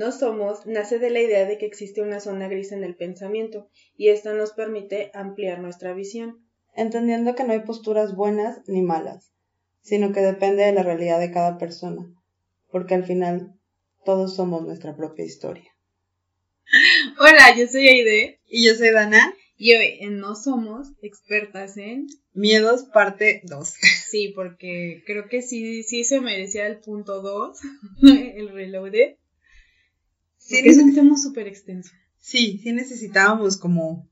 no somos nace de la idea de que existe una zona gris en el pensamiento y esto nos permite ampliar nuestra visión. Entendiendo que no hay posturas buenas ni malas, sino que depende de la realidad de cada persona, porque al final todos somos nuestra propia historia. Hola, yo soy Aide. Y yo soy Dana. Y hoy en No Somos expertas en Miedos parte 2. Sí, porque creo que sí, sí se merecía el punto 2, el reloaded. Sí, es un tema súper extenso. Sí, sí necesitábamos como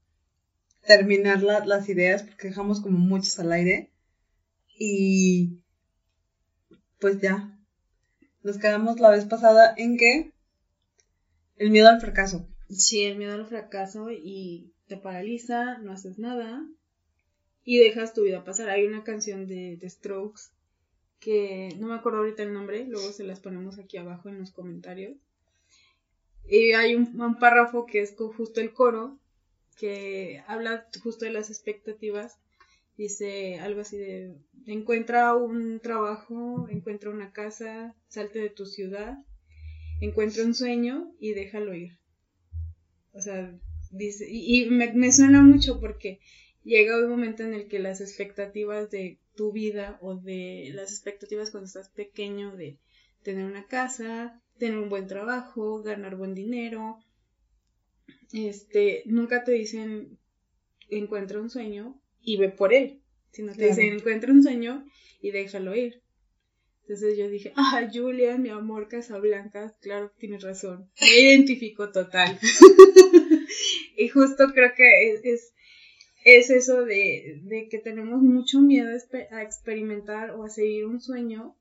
terminar las ideas porque dejamos como muchos al aire. Y pues ya, nos quedamos la vez pasada en que el miedo al fracaso. Sí, el miedo al fracaso y te paraliza, no haces nada y dejas tu vida pasar. Hay una canción de, The Strokes que no me acuerdo ahorita el nombre, luego se las ponemos aquí abajo en los comentarios. Y hay un, párrafo que es justo el coro, que habla justo de las expectativas. Dice algo así de, encuentra un trabajo, encuentra una casa, salte de tu ciudad, encuentra un sueño y déjalo ir. O sea, dice, y, me, suena mucho porque llega un momento en el que las expectativas de tu vida o de las expectativas cuando estás pequeño de tener una casa, tener un buen trabajo, ganar buen dinero, este, nunca te dicen encuentra un sueño y ve por él, sino te dicen encuentra un sueño y déjalo ir. Entonces yo dije, ah, Julia, mi amor, Casablanca, claro que tienes razón. Me identifico total. y justo creo que es, es, eso de, de, que tenemos mucho miedo a experimentar o a seguir un sueño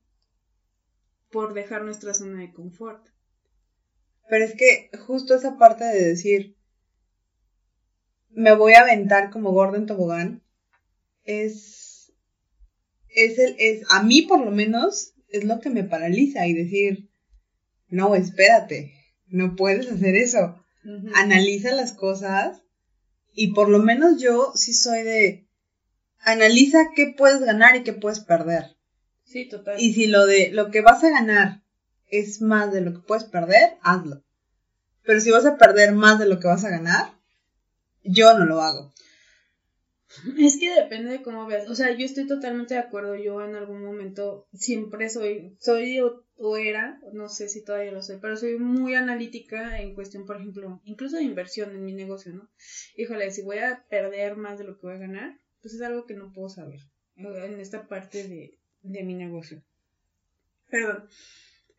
por dejar nuestra zona de confort. Pero es que justo esa parte de decir, me voy a aventar como Gordon Tobogán, es, es el, es, a mí por lo menos, es lo que me paraliza y decir, no, espérate, no puedes hacer eso. Analiza las cosas y por lo menos yo sí soy de, analiza qué puedes ganar y qué puedes perder. Sí, total. Y si lo de lo que vas a ganar es más de lo que puedes perder, hazlo. Pero si vas a perder más de lo que vas a ganar, yo no lo hago. Es que depende de cómo veas. O sea, yo estoy totalmente de acuerdo. Yo en algún momento siempre soy, soy o, era, no sé si todavía lo soy, pero soy muy analítica en cuestión, por ejemplo, incluso de inversión en mi negocio, ¿no? Híjole, si voy a perder más de lo que voy a ganar, pues es algo que no puedo saber en esta parte de, de mi negocio. Perdón.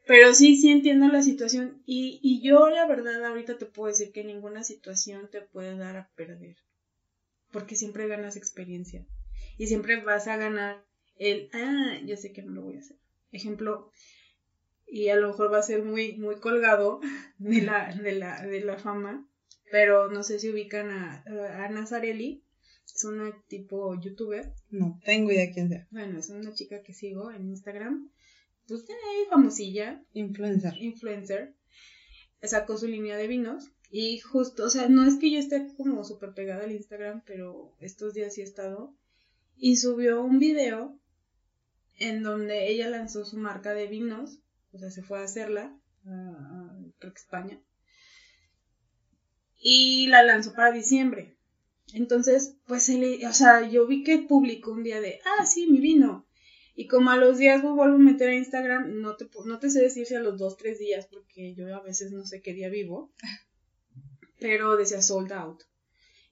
Pero sí, sí entiendo la situación y, y yo la verdad ahorita te puedo decir que ninguna situación te puede dar a perder. Porque siempre ganas experiencia. Y siempre vas a ganar el, ah, yo sé que no lo voy a hacer. Ejemplo, y a lo mejor va a ser muy, muy colgado de la, de la, de la fama, pero no sé si ubican a, a Nazarelli, es una tipo youtuber. No tengo idea quién sea. Bueno, es una chica que sigo en Instagram. Pues eh, famosilla. Influencer. Influencer. Sacó su línea de vinos. Y justo, o sea, no es que yo esté como súper pegada al Instagram, pero estos días sí he estado. Y subió un video en donde ella lanzó su marca de vinos. O sea, se fue a hacerla. A, creo que España. Y la lanzó para diciembre. Entonces, pues, le, o sea, yo vi que publicó un día de, ah, sí, mi vino. Y como a los días me vuelvo a meter a Instagram, no te, no te sé decir si a los dos, tres días, porque yo a veces no sé qué día vivo, pero decía sold out.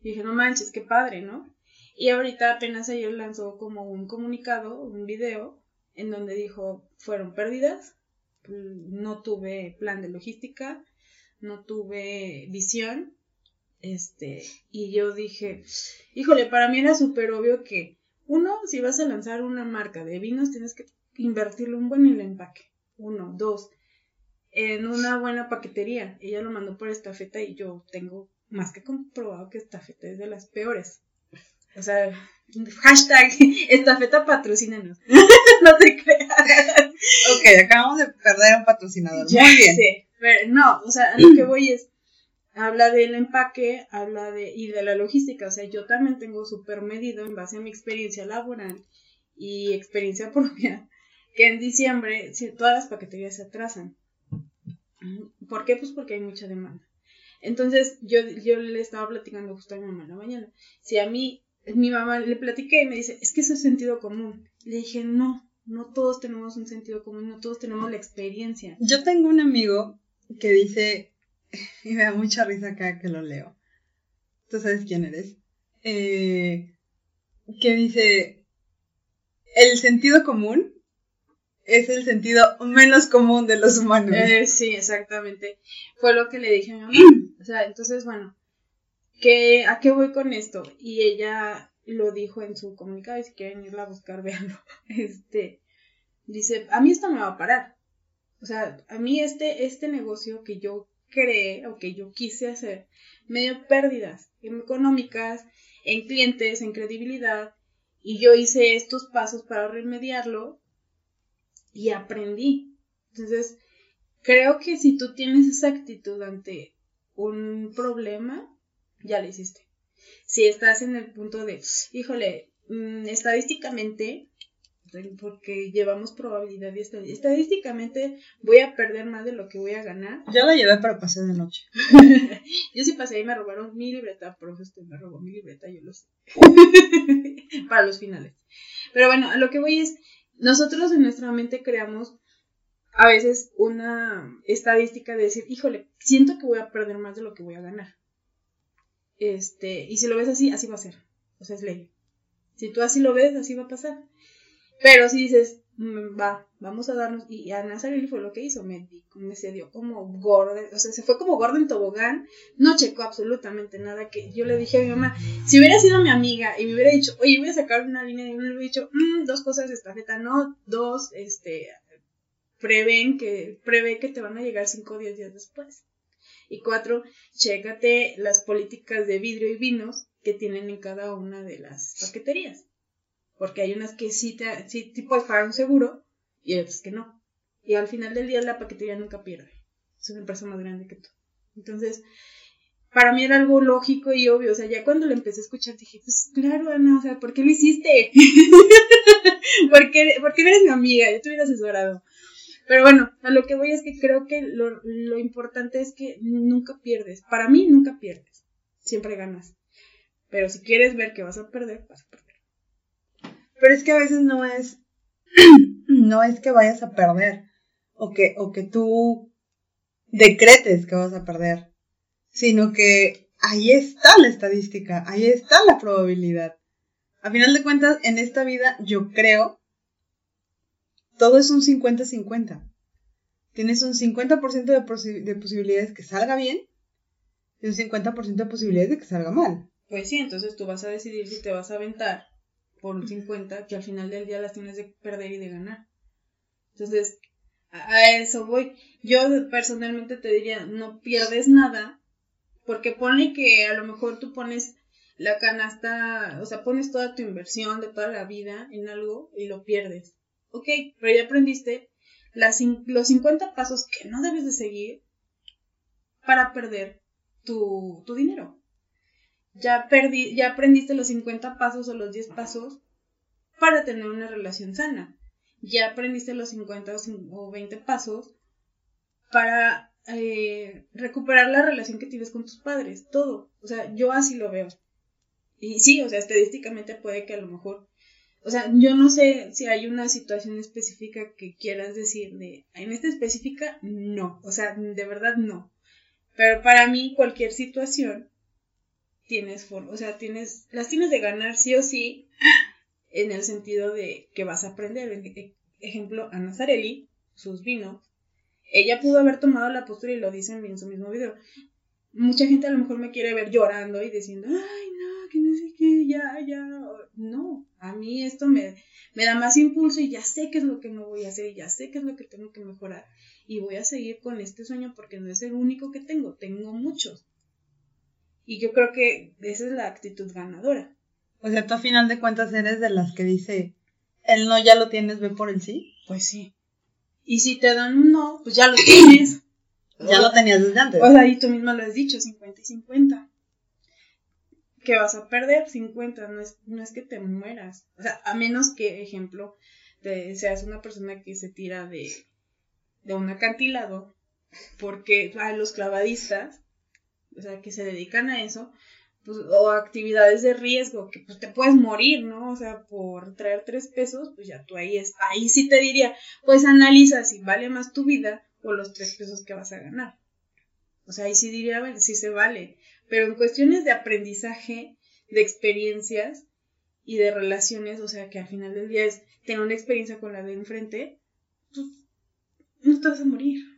Y dije, no manches, qué padre, ¿no? Y ahorita apenas ayer lanzó como un comunicado, un video, en donde dijo, fueron pérdidas, no tuve plan de logística, no tuve visión, este, y yo dije, híjole, para mí era súper obvio que, uno, si vas a lanzar una marca de vinos, tienes que invertirle un buen el empaque. Uno, dos, en una buena paquetería. Ella lo mandó por estafeta y yo tengo más que comprobado que estafeta es de las peores. O sea, hashtag estafeta patrocínanos. no te creas. Ok, acabamos de perder un patrocinador. Muy bien. Pero no, o sea, lo que voy es, habla del empaque, habla de, y de la logística, o sea, yo también tengo súper medido en base a mi experiencia laboral y experiencia propia, que en diciembre todas las paqueterías se atrasan. ¿Por qué? Pues porque hay mucha demanda. Entonces, yo, yo le estaba platicando justo a mi mamá en la mañana. Si a mí, mi mamá le platiqué y me dice, es que eso es sentido común. Le dije, no, no todos tenemos un sentido común, no todos tenemos la experiencia. Yo tengo un amigo que dice, y me da mucha risa acá que lo leo. Tú sabes quién eres. Eh, que dice, el sentido común es el sentido menos común de los humanos. Eh, sí, exactamente. Fue lo que le dije a mi mamá. O sea, entonces, bueno, ¿qué, ¿a qué voy con esto? Y ella lo dijo en su comunicado, y si quieren irla a buscar, véanlo. Este, dice, a mí esto me va a parar. O sea, a mí este, este negocio que yo creé o que yo quise hacer me dio pérdidas económicas, en clientes, en credibilidad, y yo hice estos pasos para remediarlo y aprendí. Entonces, creo que si tú tienes esa actitud ante un problema, ya lo hiciste. Si estás en el punto de, híjole, mm, estadísticamente, porque llevamos probabilidad y estadísticamente voy a perder más de lo que voy a ganar. Ya la llevé para pasar de noche. yo sí pasé y me robaron mi libreta, profe, usted me robó mi libreta, yo lo sé. para los finales. Pero bueno, a lo que voy es, nosotros en nuestra mente creamos a veces una estadística de decir, híjole, siento que voy a perder más de lo que voy a ganar. Este, y si lo ves así, así va a ser. O sea, es ley. Si tú así lo ves, así va a pasar. Pero si dices, mm, va, vamos a darnos, y Ana Sarili fue lo que hizo, me, me se dio como gordo, o sea, se fue como gordo en tobogán, no checó absolutamente nada, que yo le dije a mi mamá, si hubiera sido mi amiga y me hubiera dicho, oye, voy a sacar una línea, y me hubiera dicho, mm, dos cosas de estafeta, no, dos, este, prevén que, prevé que te van a llegar cinco o diez días después. Y cuatro, chécate las políticas de vidrio y vinos que tienen en cada una de las paqueterías. Porque hay unas que sí te, sí puedes pagar un seguro y otras que no. Y al final del día la paquetería nunca pierde. Es una empresa más grande que tú. Entonces, para mí era algo lógico y obvio. O sea, ya cuando lo empecé a escuchar dije, pues claro, Ana, o sea, ¿por qué lo hiciste? ¿Por, qué, eres mi amiga? Yo te hubiera asesorado. Pero bueno, a lo que voy es que creo que lo, lo importante es que nunca pierdes. Para mí, nunca pierdes. Siempre ganas. Pero si quieres ver que vas a perder, vas a perder. Pero es que a veces no es, no es que vayas a perder o que, o que tú decretes que vas a perder, sino que ahí está la estadística, ahí está la probabilidad. A final de cuentas, en esta vida yo creo, todo es un 50-50. Tienes un 50% de, de posibilidades que salga bien y un 50% de posibilidades de que salga mal. Pues sí, entonces tú vas a decidir si te vas a aventar por un 50 que al final del día las tienes de perder y de ganar. Entonces, a, eso voy. Yo personalmente te diría, no pierdes nada, porque pone que a lo mejor tú pones la canasta, o sea, pones toda tu inversión de toda la vida en algo y lo pierdes. Ok, pero ya aprendiste las, los 50 pasos que no debes de seguir para perder tu, tu dinero ya, perdí, ya aprendiste los 50 pasos o los 10 pasos para tener una relación sana. Ya aprendiste los 50 o 20 pasos para eh, recuperar la relación que tienes con tus padres, todo. O sea, yo así lo veo. Y sí, o sea, estadísticamente puede que a lo mejor, o sea, yo no sé si hay una situación específica que quieras decir de, en esta específica, no, o sea, de verdad no. Pero para mí cualquier situación tienes, o sea, tienes, las tienes de ganar sí o sí, en el sentido de que vas a aprender. E, ejemplo, Ana Zarelli, sus vinos, ella pudo haber tomado la postura y lo dicen en su mismo video. Mucha gente a lo mejor me quiere ver llorando y diciendo, ay, no, que no sé qué, ya, ya. No, a mí esto me, me da más impulso y ya sé qué es lo que no voy a hacer y ya sé qué es lo que tengo que mejorar. Y voy a seguir con este sueño porque no es el único que tengo, tengo muchos. Y yo creo que esa es la actitud ganadora. O sea, tú a final de cuentas eres de las que dice, el no ya lo tienes, ve por el sí. Pues sí. Y si te dan un no, pues ya lo tienes. ya lo tenías desde antes. O sea, y tú misma lo has dicho, 50 y 50. Que vas a perder 50, no es, no es que te mueras. O sea, a menos que, ejemplo, te, seas una persona que se tira de, de un acantilado porque a los clavadistas, o sea, que se dedican a eso, pues, o actividades de riesgo, que pues te puedes morir, ¿no? O sea, por traer tres pesos, pues ya tú ahí es, ahí sí te diría, pues analiza si vale más tu vida o los tres pesos que vas a ganar. O sea, ahí sí diría, bueno, sí se vale. Pero en cuestiones de aprendizaje, de experiencias y de relaciones, o sea, que al final del día es tener una experiencia con la de enfrente, pues no te vas a morir.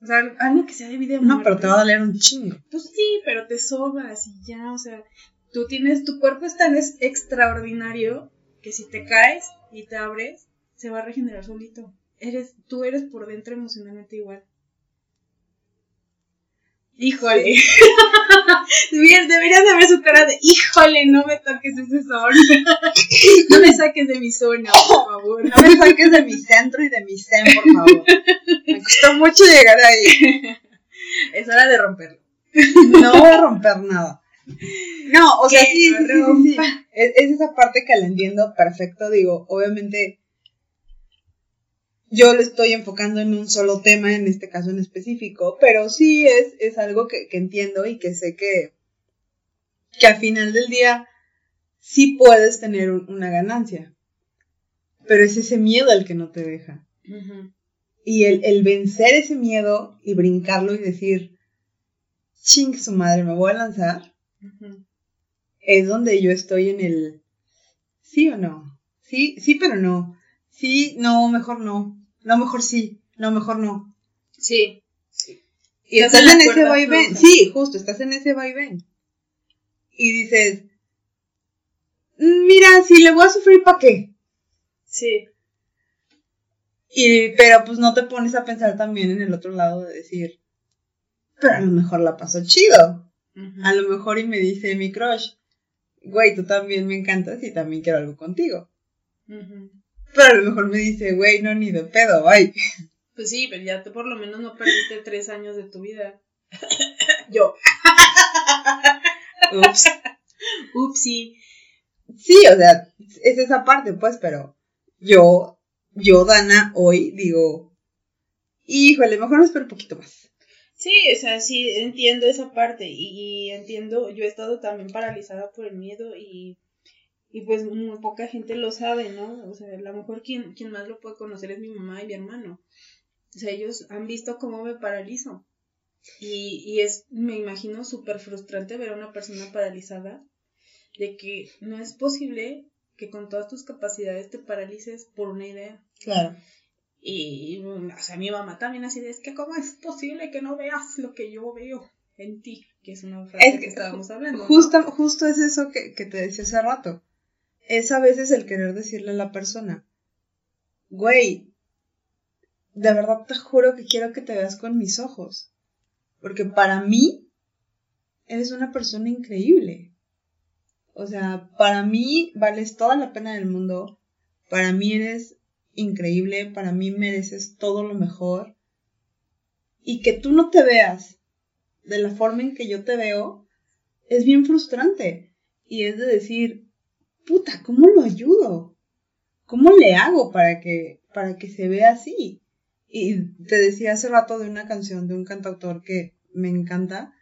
O sea, algo que sea de vida. No, pero te va a doler un chingo. Pues sí, pero te sobas y ya, o sea, tú tienes, tu cuerpo es tan extraordinario que si te caes y te abres, se va a regenerar solito. Eres, tú eres por dentro emocionalmente igual. Híjole. Deberías de ver su cara de, híjole, no me toques ese sol. no me saques de mi zona, por favor. No me saques de mi centro y de mi zen, por favor. Me costó mucho llegar ahí. Es hora de romperlo. No voy a romper nada. No, o sea, sí, sí, sí, Es, es esa parte que la entiendo perfecto. Digo, obviamente yo lo estoy enfocando en un solo tema, en este caso en específico, pero sí es, es algo que, entiendo y que sé que, que al final del día sí puedes tener una ganancia, pero es ese miedo el que no te deja. Y el, vencer ese miedo y brincarlo y decir, ching su madre, me voy a lanzar, es donde yo estoy en el sí o no, sí, sí, pero no. Sí, no, mejor no. No, mejor sí. No, mejor no. Sí. Y estás, en ese vaivén. Sí, justo, estás en ese vaivén. Y dices, mira, si le voy a sufrir, ¿para qué? Sí. Y, pero pues no te pones a pensar también en el otro lado de decir, pero a lo mejor la pasó chido. A lo mejor y me dice mi crush, güey, tú también me encantas y también quiero algo contigo. Pero a lo mejor me dice, güey, no, ni de pedo, bye. Pues sí, pero ya tú por lo menos no perdiste tres años de tu vida. Yo. Ups. Upsi. Sí, o sea, es esa parte, pues, pero yo, yo, Dana, hoy digo, híjole, mejor me espero un poquito más. Sí, o sea, sí, entiendo esa parte y, y entiendo, yo he estado también paralizada por el miedo y y pues muy poca gente lo sabe, ¿no? O sea, a lo mejor quien, quien más lo puede conocer es mi mamá y mi hermano. O sea, ellos han visto cómo me paralizo. Y, y es, me imagino, súper frustrante ver a una persona paralizada, de que no es posible que con todas tus capacidades te paralices por una idea. Claro. Y, o sea, mi mamá también así de, es que cómo es posible que no veas lo que yo veo en ti, que es una frase que, estábamos hablando. Justo, justo es eso que, que te decía hace rato es a veces el querer decirle a la persona, güey, de verdad te juro que quiero que te veas con mis ojos, porque para mí eres una persona increíble. O sea, para mí vales toda la pena del mundo, para mí eres increíble, para mí mereces todo lo mejor. Y que tú no te veas de la forma en que yo te veo es bien frustrante. Y es de decir, puta, ¿cómo lo ayudo? ¿Cómo le hago para que, para que se vea así? Y te decía hace rato de una canción de un cantautor que me encanta,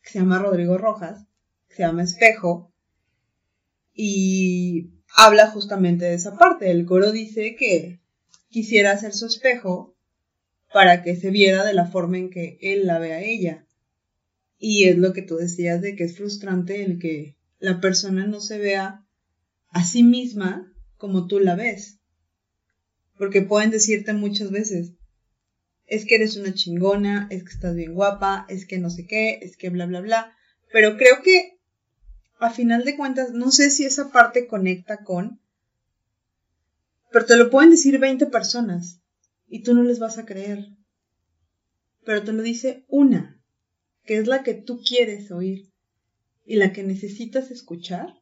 que se llama Rodrigo Rojas, que se llama Espejo, y habla justamente de esa parte. El coro dice que quisiera hacer su espejo para que se viera de la forma en que él la ve a ella. Y es lo que tú decías de que es frustrante el que la persona no se vea a sí misma como tú la ves. Porque pueden decirte muchas veces, es que eres una chingona, es que estás bien guapa, es que no sé qué, es que bla, bla, bla. Pero creo que a final de cuentas, no sé si esa parte conecta con, pero te lo pueden decir 20 personas y tú no les vas a creer. Pero te lo dice una, que es la que tú quieres oír y la que necesitas escuchar.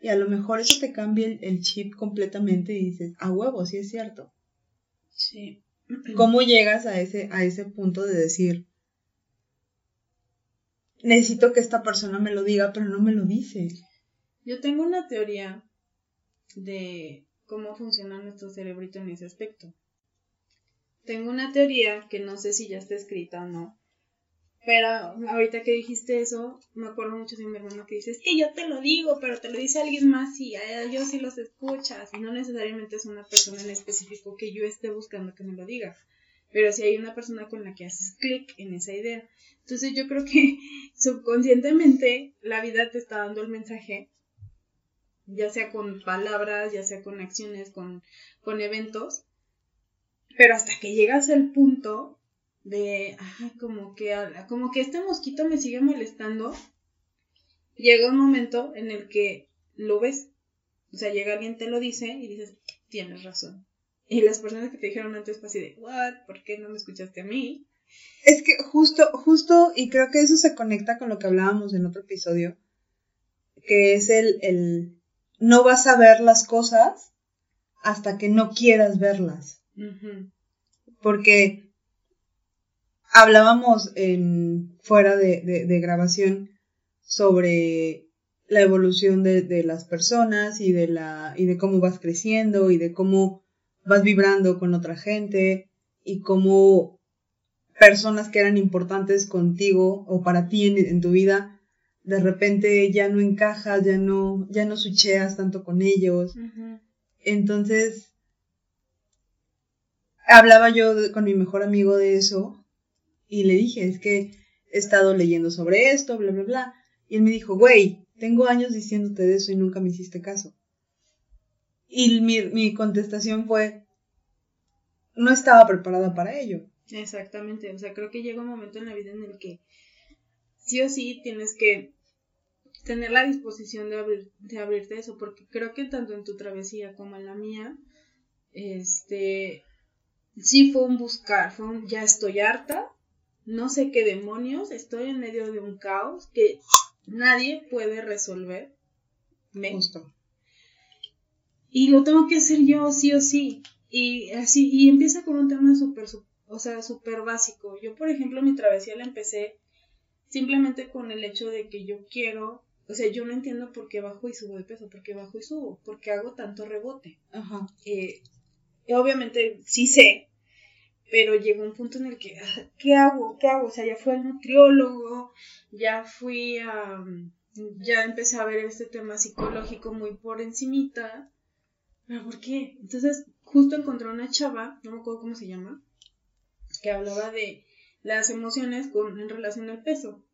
Y a lo mejor eso te cambia el, chip completamente y dices, a huevo, sí es cierto. Sí. ¿Cómo llegas a ese, a ese punto de decir, necesito que esta persona me lo diga, pero no me lo dice? Yo tengo una teoría de cómo funciona nuestro cerebrito en ese aspecto. tengo una teoría que no sé si ya está escrita o no, pero ahorita que dijiste eso, me acuerdo mucho de mi hermano que dice, es que yo te lo digo, pero te lo dice alguien más y a ellos sí los escuchas. Y no necesariamente es una persona en específico que yo esté buscando que me lo diga. Pero si hay una persona con la que haces clic en esa idea. Entonces yo creo que subconscientemente la vida te está dando el mensaje, ya sea con palabras, ya sea con acciones, con, con eventos. Pero hasta que llegas al punto de, ay, como que, como que este mosquito me sigue molestando, llega un momento en el que lo ves. O sea, llega alguien, te lo dice y dices, tienes razón. Y las personas que te dijeron antes fue así de, what, ¿por qué no me escuchaste a mí? Es que justo, justo, y creo que eso se conecta con lo que hablábamos en otro episodio, que es el, el no vas a ver las cosas hasta que no quieras verlas. Porque hablábamos en, fuera de, grabación sobre la evolución de, las personas y de, la, y de cómo vas creciendo y de cómo vas vibrando con otra gente y cómo personas que eran importantes contigo o para ti en, tu vida, de repente ya no encajas, ya no, ya no sucheas tanto con ellos. Entonces, hablaba yo con mi mejor amigo de eso y le dije, es que he estado leyendo sobre esto, bla, bla, bla. Y él me dijo, güey, tengo años diciéndote de eso y nunca me hiciste caso. Y mi, mi contestación fue, no estaba preparada para ello. Exactamente, o sea, creo que llega un momento en la vida en el que sí o sí tienes que tener la disposición de, abrir, de abrirte eso, porque creo que tanto en tu travesía como en la mía, este, sí fue un buscar, fue un ya estoy harta, no sé qué demonios, estoy en medio de un caos que nadie puede resolver. Me. Justo. Y lo tengo que hacer yo sí o sí. Y así, y empieza con un tema súper, o sea, súper básico. Yo, por ejemplo, mi travesía la empecé simplemente con el hecho de que yo quiero, o sea, yo no entiendo por qué bajo y subo de peso, por qué bajo y subo, por qué hago tanto rebote. Ajá. Eh, obviamente sí sé pero llegó un punto en el que, ah, ¿qué hago? ¿Qué hago? O sea, ya fui al nutriólogo, ya fui a, ya empecé a ver este tema psicológico muy por encimita, pero ¿por qué? Entonces, justo encontré una chava, no me acuerdo cómo se llama, que hablaba de las emociones con, en relación al peso.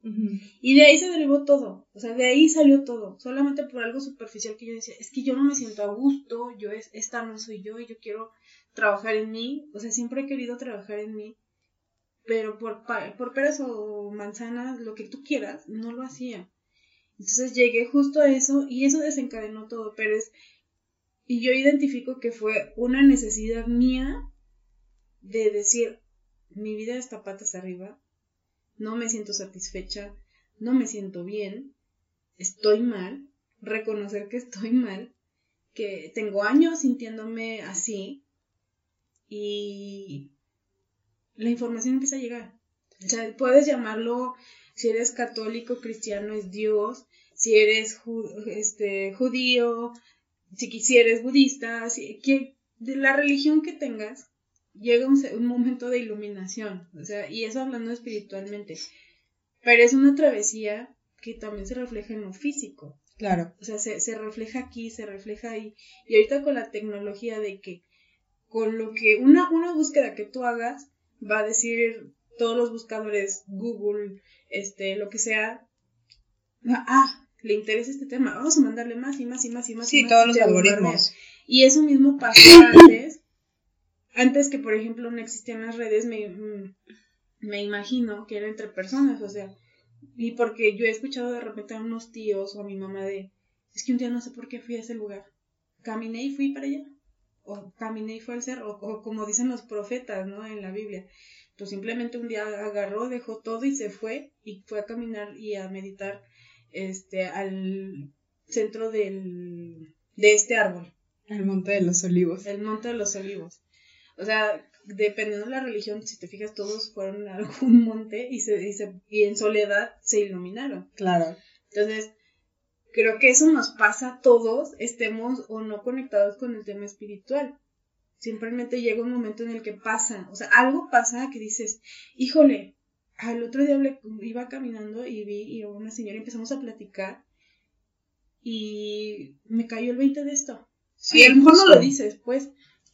Y de ahí se derivó todo, o sea, de ahí salió todo, solamente por algo superficial que yo decía, es que yo no me siento a gusto, yo es, esta no soy yo y yo quiero trabajar en mí, o sea, siempre he querido trabajar en mí, pero por, por peras o manzanas, lo que tú quieras, no lo hacía. Entonces llegué justo a eso y eso desencadenó todo, pero es, y yo identifico que fue una necesidad mía de decir, mi vida está patas arriba, no me siento satisfecha, no me siento bien, estoy mal, reconocer que estoy mal, que tengo años sintiéndome así, y la información empieza a llegar. O sea, puedes llamarlo, si eres católico, cristiano es Dios, si eres este, judío, si quisieres budista, si, que, de la religión que tengas, llega un, un, momento de iluminación, o sea, y eso hablando espiritualmente. Pero es una travesía que también se refleja en lo físico. Claro. O sea, se, se refleja aquí, se refleja ahí. Y ahorita con la tecnología de que con lo que una, una búsqueda que tú hagas va a decir todos los buscadores, Google, este, lo que sea, ah, le interesa este tema, vamos a mandarle más y más y más y más. Sí, todos los algoritmos. Y eso mismo pasó antes, antes que por ejemplo no existían las redes, me, mm, me imagino que era entre personas, o sea, y porque yo he escuchado de repente a unos tíos o a mi mamá de, es que un día no sé por qué fui a ese lugar, caminé y fui para allá o caminé y fue al cerro, o, como dicen los profetas, ¿no? En la Biblia. Pues simplemente un día agarró, dejó todo y se fue y fue a caminar y a meditar este al centro del de este árbol. El monte de los olivos. El monte de los olivos. O sea, dependiendo de la religión, si te fijas, todos fueron a algún monte y, se, y, se, y en soledad se iluminaron. Claro. Entonces, creo que eso nos pasa a todos, estemos o no conectados con el tema espiritual. Simplemente llega un momento en el que pasa, o sea, algo pasa que dices, híjole, al otro día iba caminando y vi a una señora y empezamos a platicar y me cayó el 20 de esto. Sí, a lo mejor no lo dices, pues,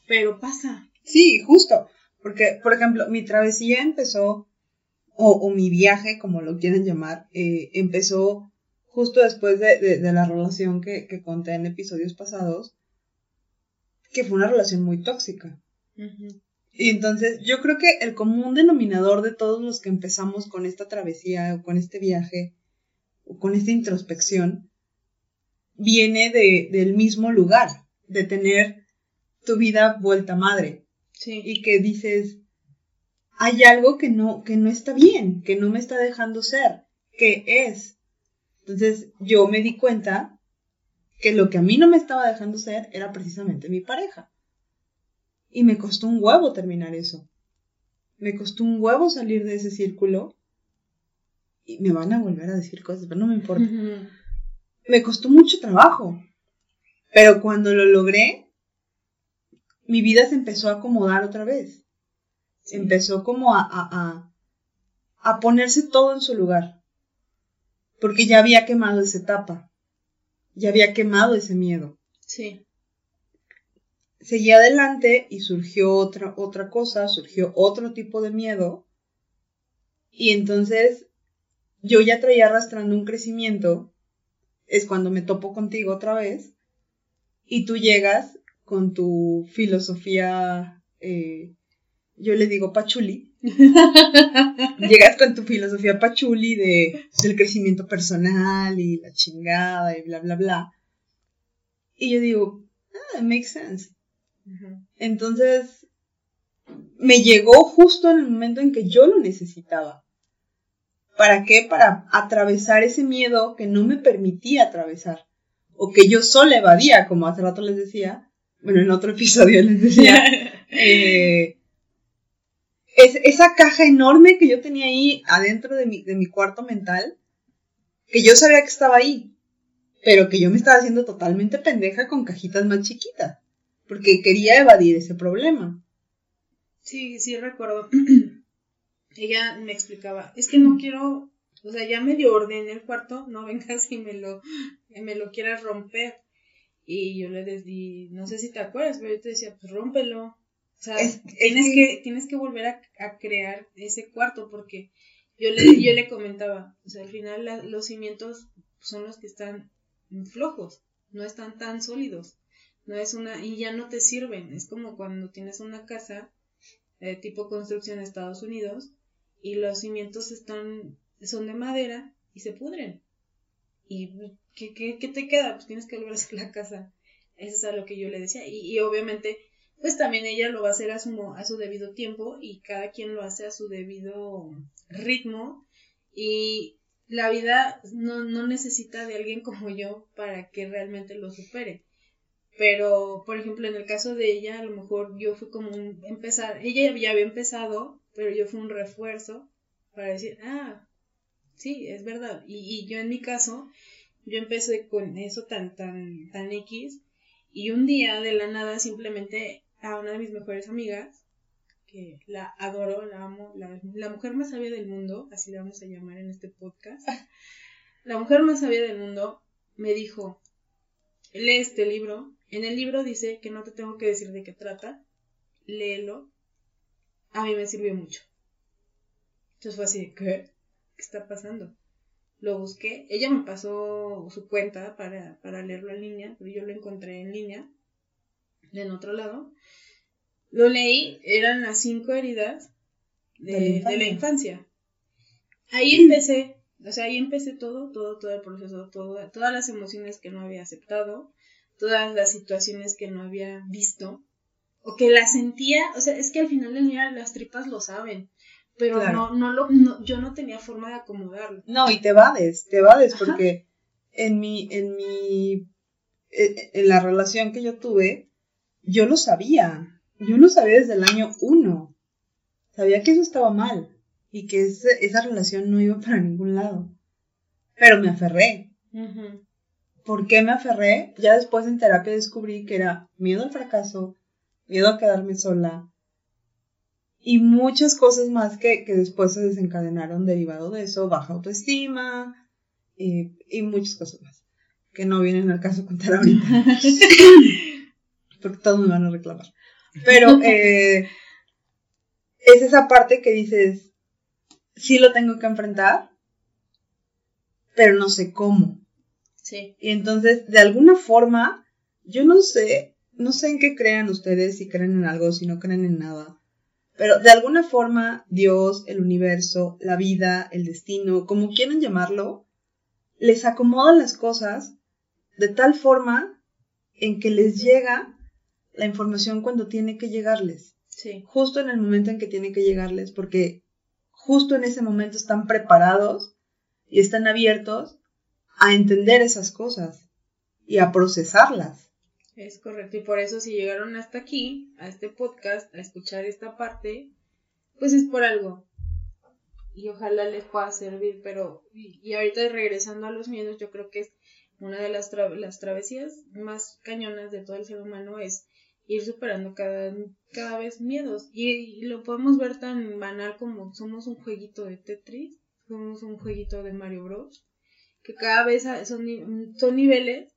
pero pasa. Sí, justo. Porque, por ejemplo, mi travesía empezó, o, mi viaje, como lo quieren llamar, eh, empezó justo después de, la relación que, conté en episodios pasados, que fue una relación muy tóxica. Y entonces yo creo que el común denominador de todos los que empezamos con esta travesía o con este viaje o con esta introspección viene de, del mismo lugar, de tener tu vida vuelta madre. Y que dices, hay algo que no, que no está bien, que no me está dejando ser, que es. Entonces yo me di cuenta que lo que a mí no me estaba dejando ser era precisamente mi pareja. Y me costó un huevo terminar eso. Me costó un huevo salir de ese círculo. Y me van a volver a decir cosas, pero no me importa. Me costó mucho trabajo. Pero cuando lo logré, mi vida se empezó a acomodar otra vez. Empezó como a, a, a, ponerse todo en su lugar. Porque ya había quemado esa etapa. Ya había quemado ese miedo. Sí. Seguí adelante y surgió otra, otra cosa, surgió otro tipo de miedo. Y entonces yo ya traía arrastrando un crecimiento. Es cuando me topo contigo otra vez. Y tú llegas con tu filosofía, eh, yo le digo pachuli, llegas con tu filosofía pachuli de, del crecimiento personal y la chingada y bla, bla, bla. Y yo digo, ah, makes sense. Entonces, me llegó justo en el momento en que yo lo necesitaba. ¿Para qué? Para atravesar ese miedo que no me permitía atravesar. O que yo solo evadía, como hace rato les decía, bueno, en otro episodio les decía, eh, es, esa caja enorme que yo tenía ahí adentro de mi, de mi cuarto mental, que yo sabía que estaba ahí, pero que yo me estaba haciendo totalmente pendeja con cajitas más chiquitas, porque quería evadir ese problema. Sí, sí, recuerdo. Ella me explicaba, es que no quiero, o sea, ya medio ordené el cuarto, no vengas y me lo, me lo quieras romper. Y yo le di, no sé si te acuerdas, pero yo te decía, pues rómpelo. O sea, tienes, que, tienes que volver a, crear ese cuarto porque yo le, yo le comentaba, o sea, al final los cimientos son los que están flojos, no están tan sólidos. No es una, y ya no te sirven. Es como cuando tienes una casa de tipo construcción en Estados Unidos y los cimientos están, son de madera y se pudren. Y ¿qué, te queda? Pues tienes que a hacer la casa. Eso es a lo que yo le decía. Y, obviamente, pues también ella lo va a hacer a su, a su debido tiempo y cada quien lo hace a su debido ritmo. Y la vida no, no necesita de alguien como yo para que realmente lo supere. Pero, por ejemplo, en el caso de ella, a lo mejor yo fui como un empezar, ella ya había empezado, pero yo fui un refuerzo para decir, ah, sí, es verdad. Y, y yo en mi caso, yo empecé con eso tan, tan, tan X. Y un día de la nada simplemente a una de mis mejores amigas, que la adoro, la amo, la, la mujer más sabia del mundo, así la vamos a llamar en este podcast, la mujer más sabia del mundo me dijo, lee este libro, en el libro dice que no te tengo que decir de qué trata, léelo, a mí me sirvió mucho. Entonces fue así, ¿qué? ¿Qué está pasando? lo busqué. Ella me pasó su cuenta para, para leerlo en línea, pero yo lo encontré en línea, en otro lado. Lo leí, eran las cinco heridas de, la, infancia. Ahí empecé, o sea, ahí empecé todo, todo, todo el proceso, todo, todas las emociones que no había aceptado, todas las situaciones que no había visto, o que las sentía, o sea, es que al final del día las tripas lo saben pero no, no lo, yo no tenía forma de acomodarlo. No, y te vades, te vades, porque en mi, en mi, e, en la relación que yo tuve, yo lo sabía, yo lo sabía desde el año uno, sabía que eso estaba mal y que esa relación no iba para ningún lado, pero me aferré. ¿Por qué me aferré? Ya después en terapia descubrí que era miedo al fracaso, miedo a quedarme sola y muchas cosas más que, que después se desencadenaron derivado de eso, baja autoestima y, y muchas cosas más que no vienen al caso contar ahorita. Porque todos me van a reclamar. Pero eh, es esa parte que dices, sí lo tengo que enfrentar, pero no sé cómo. Sí. Y entonces, de alguna forma, yo no sé, no sé en qué crean ustedes, si creen en algo, si no creen en nada. Pero de alguna forma, Dios, el universo, la vida, el destino, como quieran llamarlo, les acomodan las cosas de tal forma en que les llega la información cuando tiene que llegarles. Sí. Justo en el momento en que tiene que llegarles, porque justo en ese momento están preparados y están abiertos a entender esas cosas y a procesarlas. Es correcto. Y por eso si llegaron hasta aquí, a este podcast, a escuchar esta parte, pues es por algo. Y ojalá les pueda servir. Pero, y, ahorita regresando a los miedos, yo creo que es una de las, tra- las travesías más cañonas de todo el ser humano es ir superando cada, cada vez miedos. Y, y lo podemos ver tan banal como somos un jueguito de Tetris, somos un jueguito de Mario Bros. Que cada vez son, son niveles.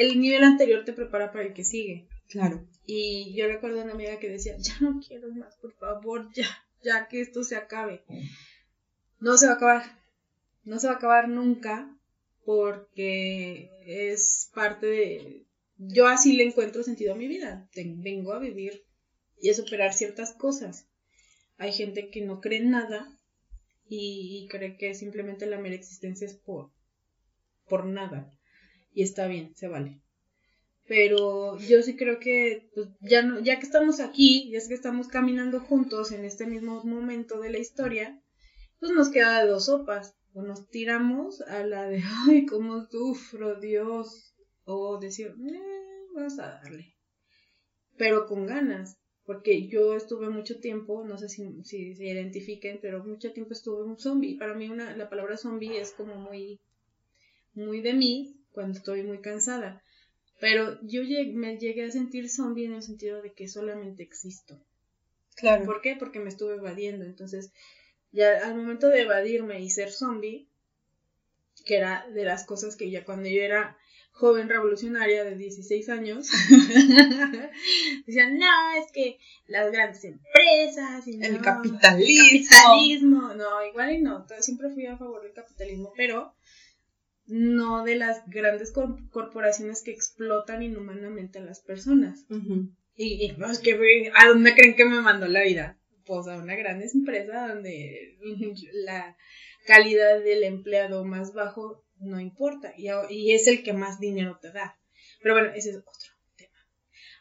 El nivel anterior te prepara para el que sigue. Claro. Y yo recuerdo a una amiga que decía, ya no quiero más, por favor, ya, ya que esto se acabe. No se va a acabar. No se va a acabar nunca porque es parte de... Yo así le encuentro sentido a mi vida. Vengo a vivir y a superar ciertas cosas. Hay gente que no cree en nada y, y cree que simplemente la mera existencia es por, por nada. Y está bien, se vale. Pero yo sí creo que pues, ya no, ya que estamos aquí, ya es que estamos caminando juntos en este mismo momento de la historia, pues nos queda de dos sopas, o nos tiramos a la de ay cómo sufro Dios, o decir eh, vamos a darle, pero con ganas, porque yo estuve mucho tiempo, no sé si, si se identifiquen, pero mucho tiempo estuve un zombie, para mí una, la palabra zombie es como muy, muy de mí cuando estoy muy cansada. Pero yo lleg- me llegué a sentir zombie en el sentido de que solamente existo. Claro. ¿Por qué? Porque me estuve evadiendo. Entonces, ya al momento de evadirme y ser zombie, que era de las cosas que ya cuando yo era joven revolucionaria de 16 años, decían, no, es que las grandes empresas y El no, capitalismo. el capitalismo. No, igual y no, siempre fui a favor del capitalismo, pero no de las grandes cor- corporaciones que explotan inhumanamente a las personas. Y, y, pues, ¿a dónde creen que me mandó la vida? Pues a una gran empresa donde la calidad del empleado más bajo no importa y, y es el que más dinero te da. Pero bueno, ese es otro tema.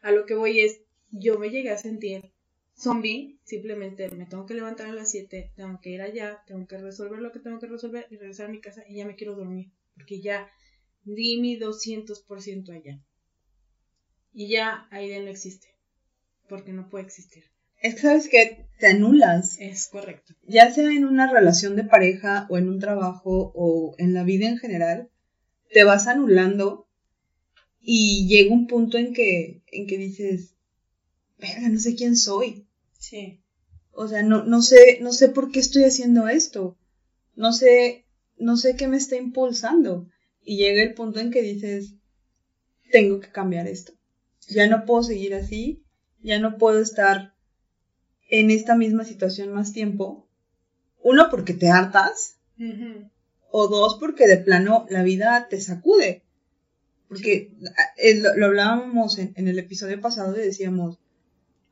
A lo que voy es, yo me llegué a sentir zombie, simplemente me tengo que levantar a las 7, tengo que ir allá, tengo que resolver lo que tengo que resolver y regresar a mi casa y ya me quiero dormir, porque ya di mi 200% allá. Y ya Aiden no existe, porque no puede existir. Es que sabes que te anulas, Es correcto. ya sea en una relación de pareja o en un trabajo o en la vida en general, te vas anulando y llega un punto en que, en que dices, verga, no sé quién soy. Sí. O sea, no, no sé, no sé por qué estoy haciendo esto. No sé, no sé qué me está impulsando. Y llega el punto en que dices, tengo que cambiar esto. Ya no puedo seguir así, ya no puedo estar en esta misma situación más tiempo. Uno, porque te hartas, o dos, porque de plano la vida te sacude. Porque eh, lo, lo hablábamos en, en el episodio pasado y decíamos,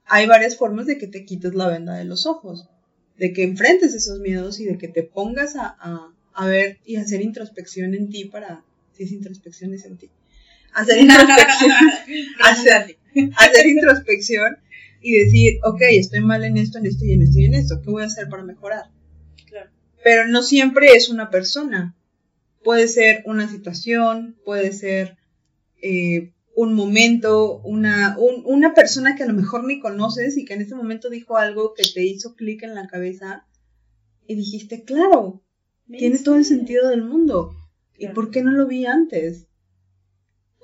hay varias formas de que te quites la venda de los ojos, de que enfrentes esos miedos y de que te pongas a, a, a ver y hacer introspección en ti para, si es introspección es en ti, hacer introspección, hacer, hacer introspección y decir, ok, estoy mal en esto, en esto y en esto y en esto, ¿qué voy a hacer para mejorar? Claro. Pero no siempre es una persona, puede ser una situación, puede ser eh, un momento, una, un- una persona que a lo mejor ni conoces y que en ese momento dijo algo que te hizo clic en la cabeza y dijiste, claro, tiene todo el sentido del mundo. ¿Y por qué no lo vi antes?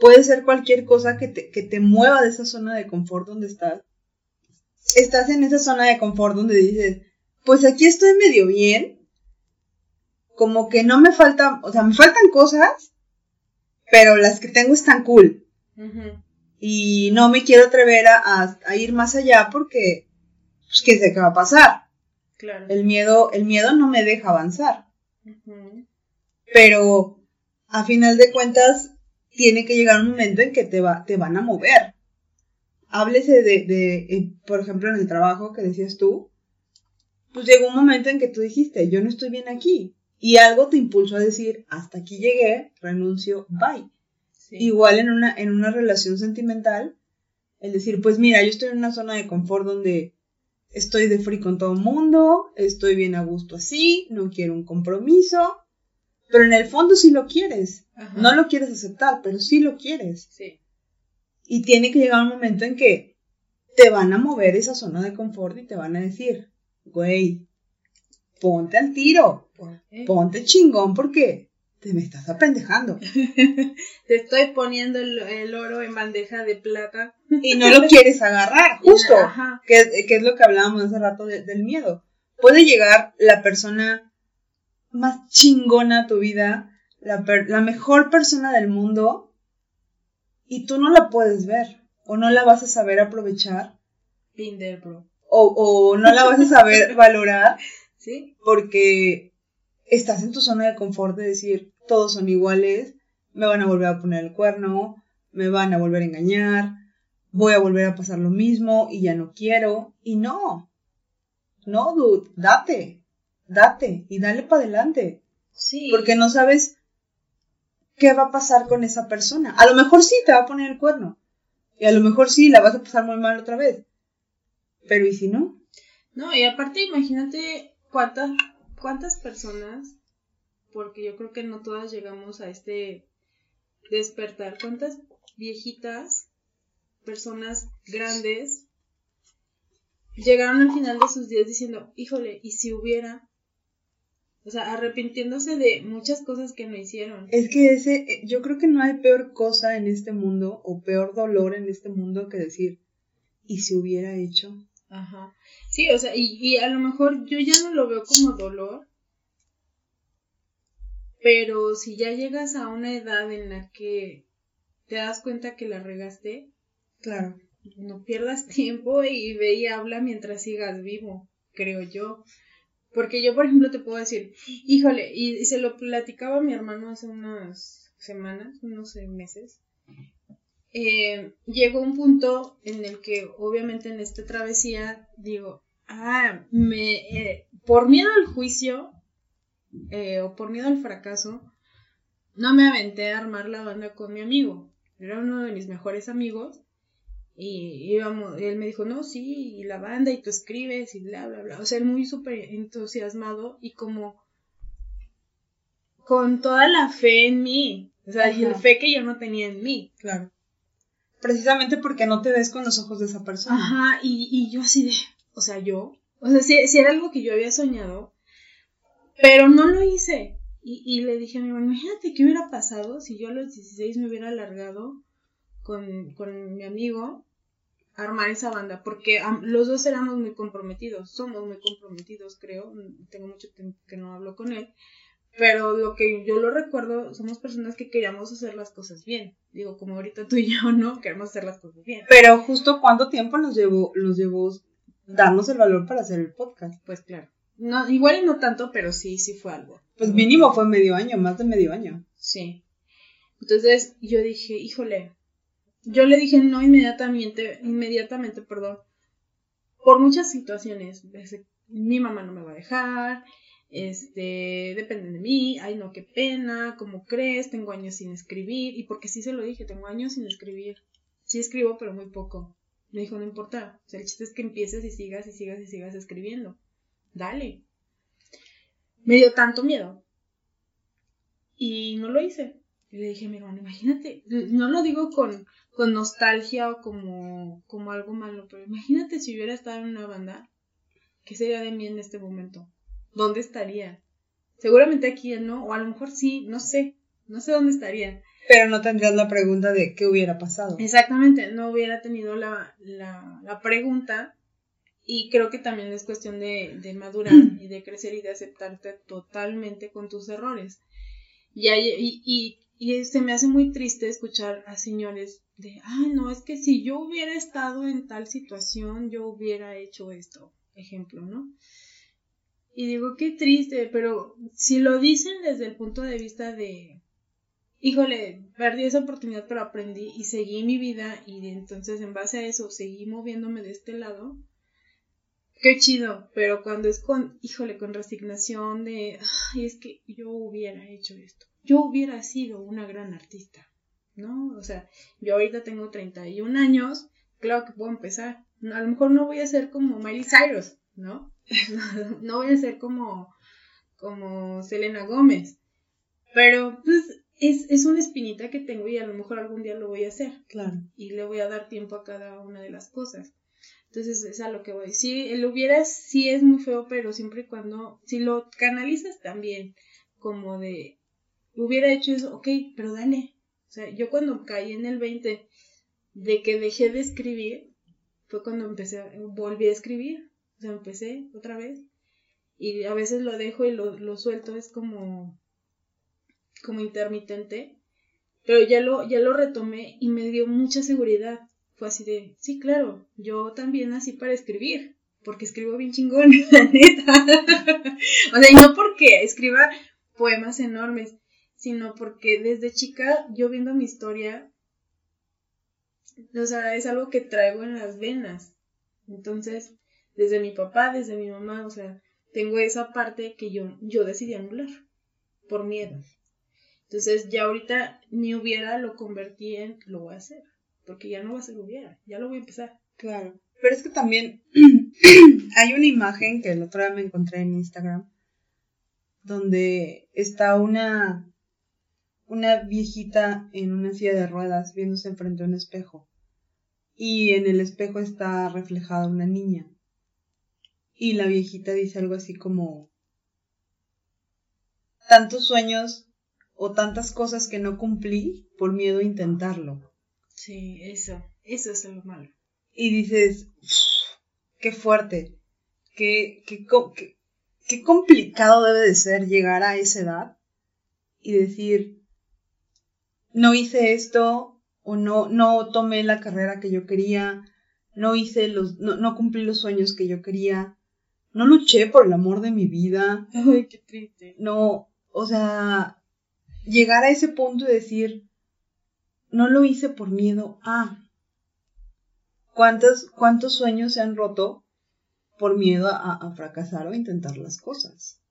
puede ser cualquier cosa que te, que te mueva de esa zona de confort donde estás. Estás en esa zona de confort donde dices, pues aquí estoy medio bien, como que no me falta, o sea, me faltan cosas, pero las que tengo están cool. Y no me quiero atrever a, a, ir más allá porque, pues, ¿qué sé qué va a pasar? Claro. El miedo, el miedo no me deja avanzar. Pero, a final de cuentas, tiene que llegar un momento en que te, va, te van a mover. Háblese de, de, eh, por ejemplo, en el trabajo que decías tú, pues llegó un momento en que tú dijiste, yo no estoy bien aquí. Y algo te impulsó a decir, hasta aquí llegué, renuncio, bye. Igual en una, en una relación sentimental, el decir, pues mira, yo estoy en una zona de confort donde estoy de free con todo el mundo, estoy bien a gusto así, no quiero un compromiso, pero en el fondo sí lo quieres. No lo quieres aceptar, pero sí lo quieres. Sí. Y tiene que llegar un momento en que te van a mover esa zona de confort y te van a decir, güey, ponte al tiro, ponte chingón porque te me estás apendejando. te estoy poniendo el, oro en bandeja de plata. y no lo quieres agarrar, justo, que, es lo que hablábamos hace rato del miedo. Puede llegar la persona más chingona a tu vida, la, la mejor persona del mundo, y tú no la puedes ver, o no la vas a saber aprovechar. Pinder, bro. O, o no la vas a saber valorar ¿Sí? Porque estás en tu zona de confort de decir, todos son iguales, me van a volver a poner el cuerno, me van a volver a engañar, voy a volver a pasar lo mismo y ya no quiero. Y no, no, dude, date, date y dale para adelante. Sí. Porque no sabes qué va a pasar con esa persona. A lo mejor sí te va a poner el cuerno. Y a lo mejor sí la vas a pasar muy mal otra vez. Pero ¿y si no? No, y aparte imagínate ¿Cuántas, cuántas personas, porque yo creo que no todas llegamos a este despertar, cuántas viejitas, personas grandes, llegaron al final de sus días diciendo, híjole, ¿y si hubiera? O sea, arrepintiéndose de muchas cosas que no hicieron. Es que ese, eh, yo creo que no hay peor cosa en este mundo o peor dolor en este mundo que decir, ¿y si hubiera hecho? Ajá. Sí, o sea, y, y a lo mejor yo ya no lo veo como dolor, pero si ya llegas a una edad en la que te das cuenta que la regaste, claro, no pierdas tiempo y ve y habla mientras sigas vivo, creo yo. Porque yo, por ejemplo, te puedo decir, híjole, y, se lo platicaba a mi hermano hace unas semanas, unos meses, eh, llegó un punto en el que obviamente en esta travesía digo, ah, me, eh, por miedo al juicio eh, o por miedo al fracaso, no me aventé a armar la banda con mi amigo. Era uno de mis mejores amigos. Y íbamos, él me dijo, no, sí, y la banda, y tú escribes, y bla, bla, bla. O sea, él muy súper entusiasmado y como con toda la fe en mí. O sea, y la fe que yo no tenía en mí. Claro precisamente porque no te ves con los ojos de esa persona. Ajá, y, y yo así de, o sea, yo, o sea, si, era algo que yo había soñado, pero no lo hice. Y, y le dije a mi mamá, imagínate qué hubiera pasado si yo a los 16 me hubiera alargado con, con mi amigo a armar esa banda, porque los dos éramos muy comprometidos, somos muy comprometidos, creo, tengo mucho tiempo que no hablo con él, pero lo que yo lo recuerdo, somos personas que queríamos hacer las cosas bien. Digo, como ahorita tú y yo, ¿no? Queremos hacer las cosas bien. Pero justo cuánto tiempo nos llevó, nos llevó darnos el valor para hacer el podcast. Pues claro. No, igual y no tanto, pero sí, sí fue algo. Pues mínimo fue medio año, más de medio año. Sí. Entonces yo dije, híjole, yo le dije no inmediatamente, inmediatamente, perdón, por muchas situaciones. Mi mamá no me va a dejar, este, dependen de mí, ay no, qué pena, ¿cómo crees? Tengo años sin escribir, y porque sí se lo dije, tengo años sin escribir, sí escribo, pero muy poco. Me dijo, no importa, o sea, el chiste es que empieces y sigas y sigas y sigas escribiendo, dale. Me dio tanto miedo. Y no lo hice. Y le dije a mi hermano, imagínate, no lo digo con, con nostalgia o como, como algo malo, pero imagínate si hubiera estado en una banda, ¿qué sería de mí en este momento? ¿dónde estaría? Seguramente aquí no, o a lo mejor sí, no sé, no sé dónde estaría. Pero no tendrías la pregunta de qué hubiera pasado. Exactamente, no hubiera tenido la, la, la pregunta y creo que también es cuestión de, de madurar y de crecer y de aceptarte totalmente con tus errores. Y, y, y, y, se me hace muy triste escuchar a señores de, ay, no, es que si yo hubiera estado en tal situación, yo hubiera hecho esto, ejemplo, ¿no? Y digo, qué triste, pero si lo dicen desde el punto de vista de, híjole, perdí esa oportunidad, pero aprendí y seguí mi vida y entonces en base a eso seguí moviéndome de este lado, qué chido, pero cuando es con, híjole, con resignación de, ay, es que yo hubiera hecho esto, yo hubiera sido una gran artista, ¿no? O sea, yo ahorita tengo 31 años, claro que puedo empezar, a lo mejor no voy a ser como Miley Cyrus, ¿no? no voy a ser como, como Selena Gómez, pero pues es, es una espinita que tengo y a lo mejor algún día lo voy a hacer. Claro. Y le voy a dar tiempo a cada una de las cosas. Entonces es a lo que voy. Sí, el hubiera sí es muy feo, pero siempre y cuando, si lo canalizas también, como de, hubiera hecho eso, ok, pero dale. O sea, yo cuando caí en el 20 de que dejé de escribir, fue cuando empecé, volví a escribir. O sea, empecé otra vez. Y a veces lo dejo y lo, lo suelto, es como, como intermitente. Pero ya lo, ya lo retomé y me dio mucha seguridad así de, sí, claro, yo también nací para escribir, porque escribo bien chingón, la neta. o sea, y no porque escriba poemas enormes, sino porque desde chica yo viendo mi historia, o sea, es algo que traigo en las venas. Entonces, desde mi papá, desde mi mamá, o sea, tengo esa parte que yo, yo decidí anular por miedo. Entonces, ya ahorita ni hubiera lo convertí en lo voy a hacer porque ya no va a ser hubiera, ya lo voy a empezar. Claro, pero es que también hay una imagen que el otro día me encontré en Instagram, donde está una, una viejita en una silla de ruedas viéndose enfrente a un espejo. Y en el espejo está reflejada una niña. Y la viejita dice algo así como, tantos sueños o tantas cosas que no cumplí por miedo a intentarlo. Sí, eso, eso es lo malo. Y dices, qué fuerte, qué, qué, qué, complicado debe de ser llegar a esa edad y decir, no hice esto o no, no tomé la carrera que yo quería, no hice los, no, no cumplí los sueños que yo quería, no luché por el amor de mi vida. Ay, qué triste. No, o sea, llegar a ese punto y decir, no lo hice por miedo a. ¿Cuántos, cuántos sueños se han roto por miedo a, fracasar o intentar las cosas?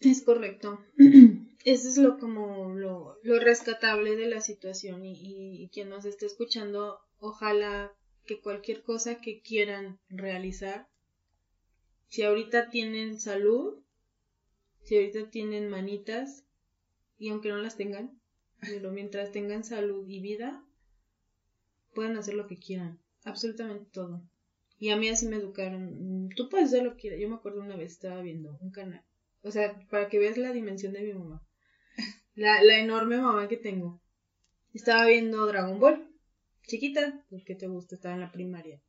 Es correcto. Eso es lo como lo, rescatable de la situación y, y, quien nos esté escuchando, ojalá que cualquier cosa que quieran realizar, si ahorita tienen salud, si ahorita tienen manitas, y aunque no las tengan, pero mientras tengan salud y vida, pueden hacer lo que quieran, absolutamente todo. Y a mí así me educaron, mm, tú puedes hacer lo que quieras. Yo me acuerdo una vez estaba viendo un canal, o sea, para que veas la dimensión de mi mamá, la, la enorme mamá que tengo. Estaba viendo Dragon Ball, chiquita, porque te gusta, estaba en la primaria.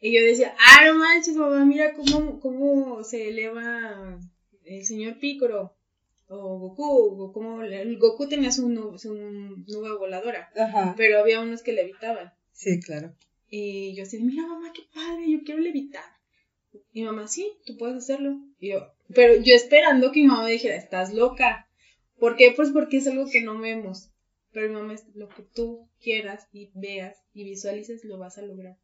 Y yo decía, ah, no manches, mamá, mira cómo, cómo se eleva el señor Pícoro o Goku, como el Goku tenía su, nube voladora, pero había unos que levitaban. Sí, claro. Y yo así, mira mamá, qué padre, yo quiero levitar. Y mamá, sí, tú puedes hacerlo. Y yo, pero yo esperando que mi mamá me dijera, estás loca. ¿Por qué? Pues porque es algo que no vemos. Pero mi mamá es lo que tú quieras y veas y visualices, lo vas a lograr.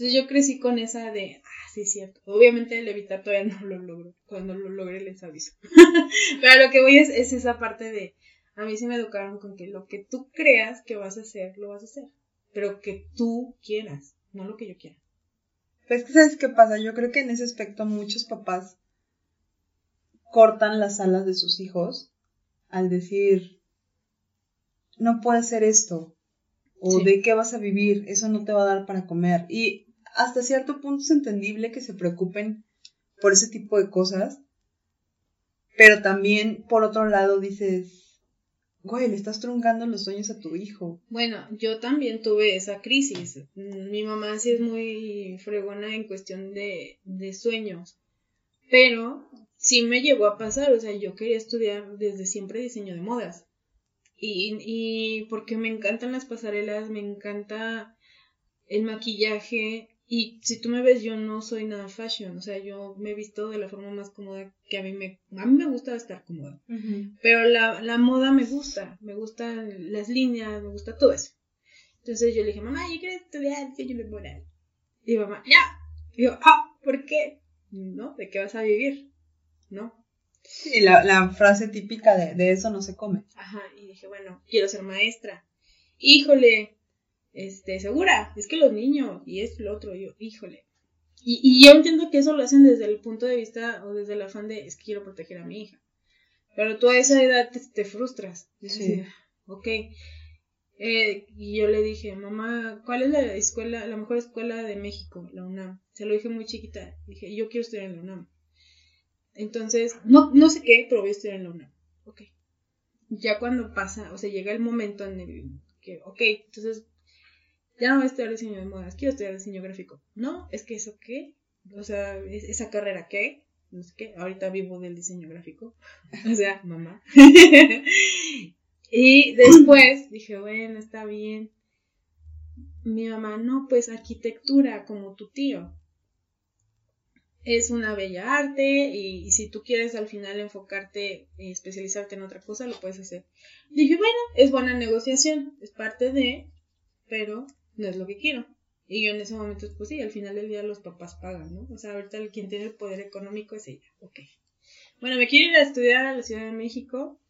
Entonces yo crecí con esa de, ah, sí, es cierto. Obviamente el evitar todavía no lo logro. Cuando lo logre les aviso. Pero lo que voy es, es esa parte de, a mí sí me educaron con que lo que tú creas que vas a hacer, lo vas a hacer. Pero que tú quieras, no lo que yo quiera. Pues que sabes qué pasa, yo creo que en ese aspecto muchos papás cortan las alas de sus hijos al decir, no puede ser esto, o de qué vas a vivir, eso no te va a dar para comer. Y hasta cierto punto es entendible que se preocupen por ese tipo de cosas, pero también por otro lado dices, güey, le estás truncando los sueños a tu hijo. Bueno, yo también tuve esa crisis. Mi mamá sí es muy fregona en cuestión de, de sueños, pero sí me llegó a pasar, o sea, yo quería estudiar desde siempre diseño de modas. Y, y porque me encantan las pasarelas, me encanta el maquillaje, y si tú me ves, yo no soy nada fashion, o sea, yo me he visto de la forma más cómoda que a mí me, a mí me gusta estar cómoda. Pero la, la, moda me gusta, me gustan las líneas, me gusta todo eso. Entonces yo le dije, mamá, yo quiero estudiar diseño de moda. Y mamá, ya. Y yo, ah, ¿por qué? ¿No? ¿De qué vas a vivir? ¿No? Sí, la, la frase típica de, de eso no se come. Ajá, y dije, bueno, quiero ser maestra. Híjole, este, segura, es que los niños, y es lo otro, yo, híjole. Y, y yo entiendo que eso lo hacen desde el punto de vista o desde el afán de, es que quiero proteger a mi hija. Pero tú a esa edad te, frustras. Sí. ok. Eh, y yo le dije, mamá, ¿cuál es la escuela, la mejor escuela de México? La UNAM. Se lo dije muy chiquita. Dije, yo quiero estudiar en la UNAM. Entonces, no, no sé qué, pero voy a estudiar en la UNAM. Ok. Ya cuando pasa, o sea, llega el momento en el que, ok, entonces ya no voy a estudiar diseño de modas, quiero estudiar diseño gráfico. No, es que eso qué, o sea, esa carrera qué, no sé qué, ahorita vivo del diseño gráfico, o sea, mamá. y después dije, bueno, está bien. Mi mamá, no, pues arquitectura como tu tío. Es una bella arte y, si tú quieres al final enfocarte y especializarte en otra cosa, lo puedes hacer. Dije, bueno, es buena negociación, es parte de, pero no es lo que quiero. Y yo en ese momento, pues sí, al final del día los papás pagan, ¿no? O sea, ahorita quien tiene el poder económico es ella. Ok. Bueno, me quiero ir a estudiar a la Ciudad de México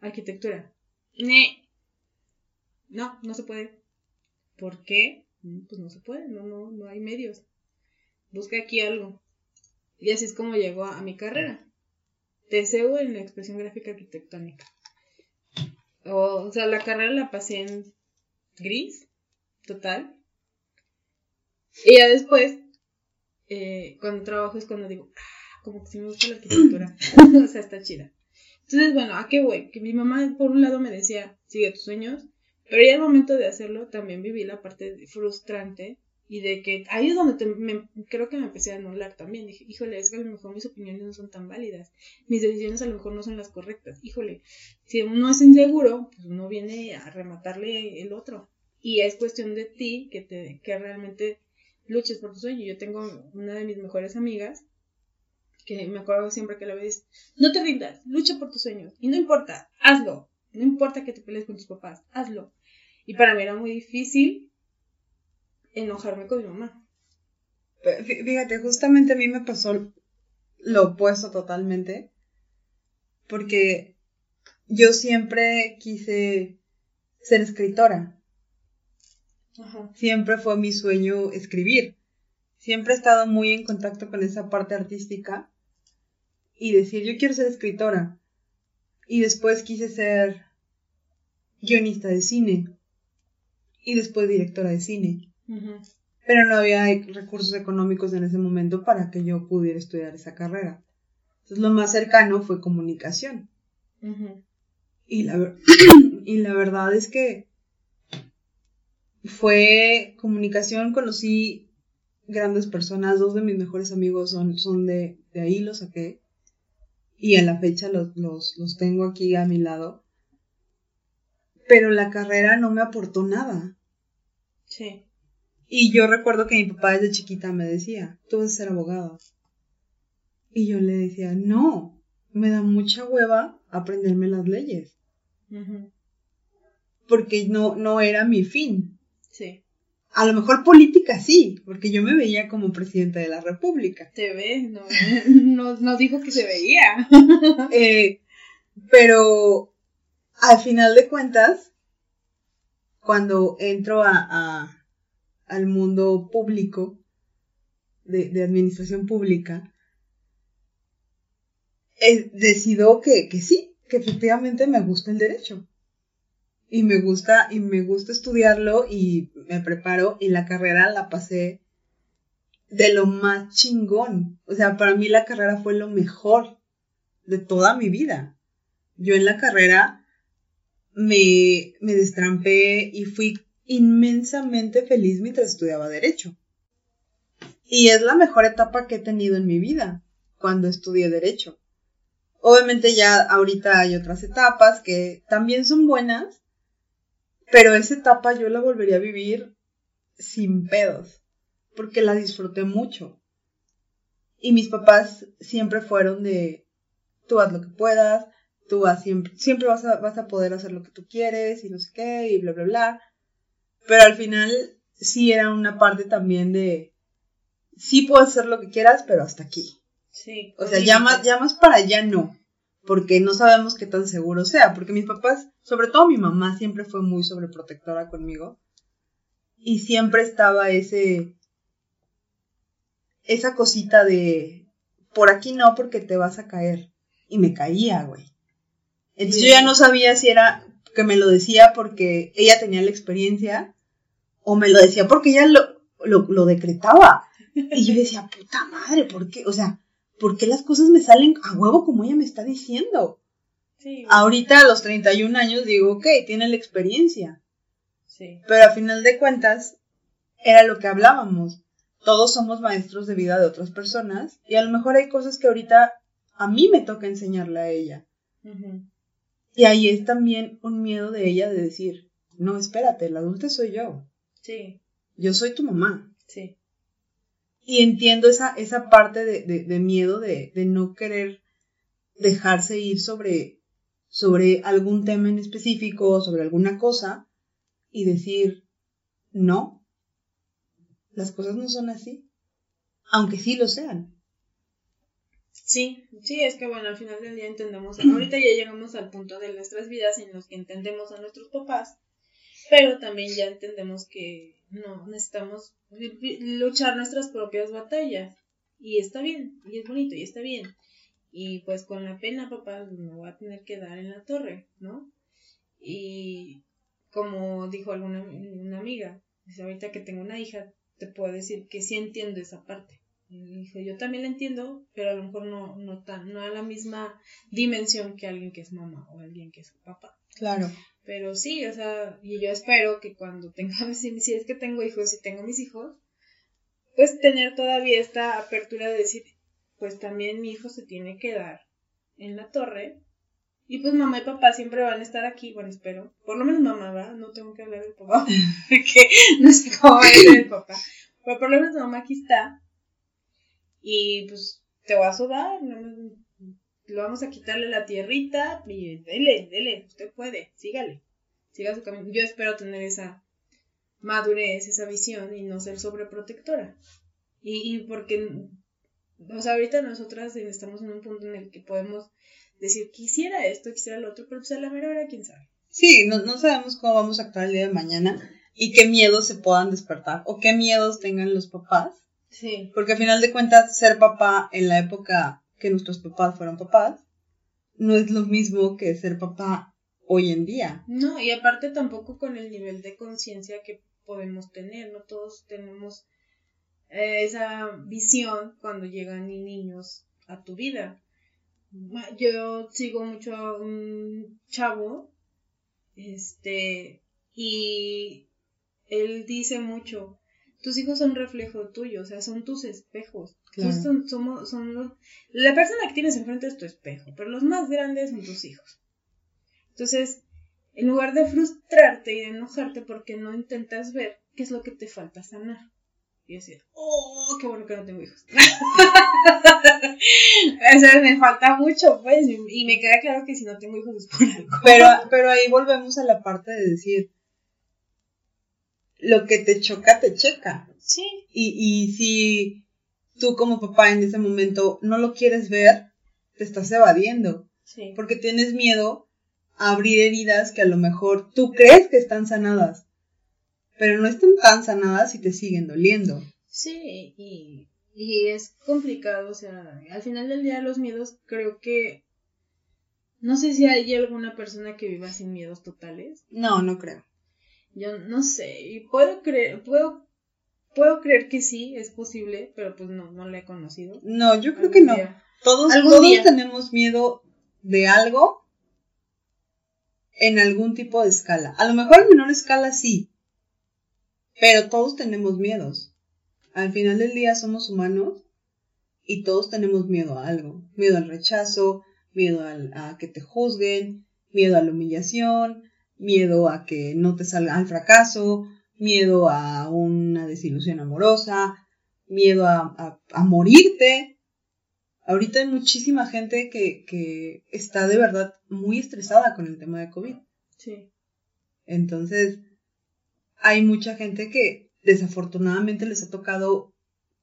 arquitectura. Ne. No, no se puede. ¿Por qué? Mm, pues no se puede, no, no, no hay medios. Busca aquí algo. Y así es como llegó a, mi carrera. TCU en la expresión gráfica arquitectónica. O, o sea, la carrera la pasé en gris total. Y ya después, eh, cuando trabajo es cuando digo, ah, como que sí me gusta la arquitectura. o sea, está chida. Entonces, bueno, ¿a qué voy? Que mi mamá, por un lado, me decía, sigue tus sueños, pero ya al momento de hacerlo, también viví la parte frustrante y de que ahí es donde me, creo que me empecé a anular también. Dije, híjole, es que a lo mejor mis opiniones no son tan válidas, mis decisiones a lo mejor no son las correctas. Híjole, si uno es inseguro, pues uno viene a rematarle el otro. Y es cuestión de ti que, te, que realmente luches por tu sueño. Yo tengo una de mis mejores amigas que me acuerdo siempre que la ves, no te rindas, lucha por tus sueños. Y no importa, hazlo. No importa que te pelees con tus papás, hazlo. Y para mí era muy difícil enojarme con mi mamá. Fíjate, justamente a mí me pasó lo opuesto totalmente. Porque yo siempre quise ser escritora. Siempre fue mi sueño escribir. Siempre he estado muy en contacto con esa parte artística y decir, yo quiero ser escritora. Y después quise ser guionista de cine y después directora de cine. Pero no había recursos económicos en ese momento para que yo pudiera estudiar esa carrera. Entonces lo más cercano fue comunicación. y, la, y la verdad es que fue comunicación, conocí grandes personas, dos de mis mejores amigos son, son de, de ahí, los saqué. Y en la fecha los, los, los tengo aquí a mi lado. Pero la carrera no me aportó nada. Sí. Y yo recuerdo que mi papá desde chiquita me decía, tú vas a ser abogado. Y yo le decía, no, me da mucha hueva aprenderme las leyes. Porque no, no era mi fin. Sí. A lo mejor política sí, porque yo me veía como presidenta de la República. Te ves, no, no, dijo que se veía. Eh, pero al final de cuentas, cuando entro a, al mundo público, de, administración pública, eh, decido que, que sí, que efectivamente me gusta el derecho y me gusta, y me gusta estudiarlo y me preparo y la carrera la pasé de lo más chingón. O sea, para mí la carrera fue lo mejor de toda mi vida. Yo en la carrera me, me destrampé y fui inmensamente feliz mientras estudiaba derecho. Y es la mejor etapa que he tenido en mi vida, cuando estudié derecho. Obviamente ya ahorita hay otras etapas que también son buenas, pero esa etapa yo la volvería a vivir sin pedos, porque la disfruté mucho. Y mis papás siempre fueron de, tú haz lo que puedas, tú vas siempre, siempre vas a, vas a poder hacer lo que tú quieres y no sé qué, y bla, bla, bla. Pero al final sí era una parte también de, sí puedo hacer lo que quieras, pero hasta aquí. Sí. O sea, ya más, ya más para allá no, porque no sabemos qué tan seguro sea, porque mis papás, sobre todo mi mamá, siempre fue muy sobreprotectora conmigo y siempre estaba ese, esa cosita de, por aquí no, porque te vas a caer. Y me caía, güey. Entonces yo ya no sabía si era que me lo decía porque ella tenía la experiencia o me lo decía porque ella lo, lo, lo decretaba. Y yo decía, puta madre, ¿por qué? O sea, ¿por qué las cosas me salen a huevo como ella me está diciendo? Sí. Ahorita a los 31 años digo, ok, tiene la experiencia. Sí. Pero a final de cuentas, era lo que hablábamos. Todos somos maestros de vida de otras personas y a lo mejor hay cosas que ahorita a mí me toca enseñarle a ella. Ujú. Y ahí es también un miedo de ella de decir, no, espérate, el adulto soy yo. Sí. Yo soy tu mamá. Sí. Y entiendo esa, esa parte de, de- de miedo de, de no querer dejarse ir sobre, sobre algún tema en específico, sobre alguna cosa, y decir, no, las cosas no son así, aunque sí lo sean. Sí, sí, es que bueno, al final del día entendemos, ahorita ya llegamos al punto de nuestras vidas en los que entendemos a nuestros papás, pero también ya entendemos que no necesitamos luchar nuestras propias batallas y está bien, y es bonito, y está bien. Y pues con la pena, papá, me voy a tener que dar en la torre, ¿no? Y como dijo alguna una amiga, dice, ahorita que tengo una hija, te puedo decir que sí entiendo esa parte. Y dijo, yo también la entiendo, pero a lo mejor no, no, tan, no a la misma dimensión que alguien que es mamá o alguien que es papá. Claro. Pero sí, o sea, y yo espero que cuando tenga, si, si es que tengo hijos, si tengo mis hijos, pues tener todavía esta apertura de decir, pues también mi hijo se tiene que dar en la torre. Y pues mamá y papá siempre van a estar aquí, bueno, espero. Por lo menos mamá, ¿verdad? No tengo que hablar del papá, porque no sé cómo va a ser el papá. Pero por lo menos mamá aquí está. Y pues te vas a sudar, no, lo vamos a quitarle la tierrita y dele, dele, usted puede, sígale, siga su camino. Yo espero tener esa madurez, esa visión y no ser sobreprotectora. Y, y porque, o sea, ahorita nosotras estamos en un punto en el que podemos decir, quisiera esto, quisiera lo otro, pero pues a la mera hora, quién sabe. Sí, no, no sabemos cómo vamos a actuar el día de mañana y qué miedos se puedan despertar o qué miedos tengan los papás. Sí. Porque al final de cuentas, ser papá en la época que nuestros papás fueron papás, no es lo mismo que ser papá hoy en día. No, y aparte tampoco con el nivel de conciencia que podemos tener, no todos tenemos eh, esa visión cuando llegan ni niños a tu vida. Yo sigo mucho a un chavo, este, y él dice mucho, tus hijos son reflejo tuyo, o sea, son tus espejos. Claro. Son, somos, son los- la persona que tienes enfrente es tu espejo, pero los más grandes son tus hijos. Entonces, en lugar de frustrarte y de enojarte porque no intentas ver qué es lo que te falta sanar. Y decir, oh, qué bueno que no tengo hijos. o sea, me falta mucho, pues, y y me queda claro que si no tengo hijos es por algo. Pero, pero ahí volvemos a la parte de decir, lo que te choca, te checa. Sí, Y, y si tú como papá en ese momento no lo quieres ver, te estás evadiendo. sí. Porque tienes miedo a abrir heridas que a lo mejor tú crees que están sanadas. Pero no están tan sanadas y te siguen doliendo. Sí, y, y es complicado, o sea, al final del día los miedos creo que... No sé si hay alguna persona que viva sin miedos totales. No, no creo. Yo no sé, y puedo creer, puedo, puedo creer que sí, es posible, pero pues no, no la he conocido. No, yo creo que no. día. Todos, todos día. tenemos miedo de algo en algún tipo de escala. A lo mejor en menor escala sí, pero todos tenemos miedos. Al final del día somos humanos y todos tenemos miedo a algo. Miedo al rechazo, miedo a que te juzguen, miedo a la humillación, miedo a que no te salga al fracaso, miedo a una desilusión amorosa, miedo a, morirte. Ahorita hay muchísima gente que, que, está de verdad muy estresada con el tema de COVID. Sí. Entonces, hay mucha gente que desafortunadamente les ha tocado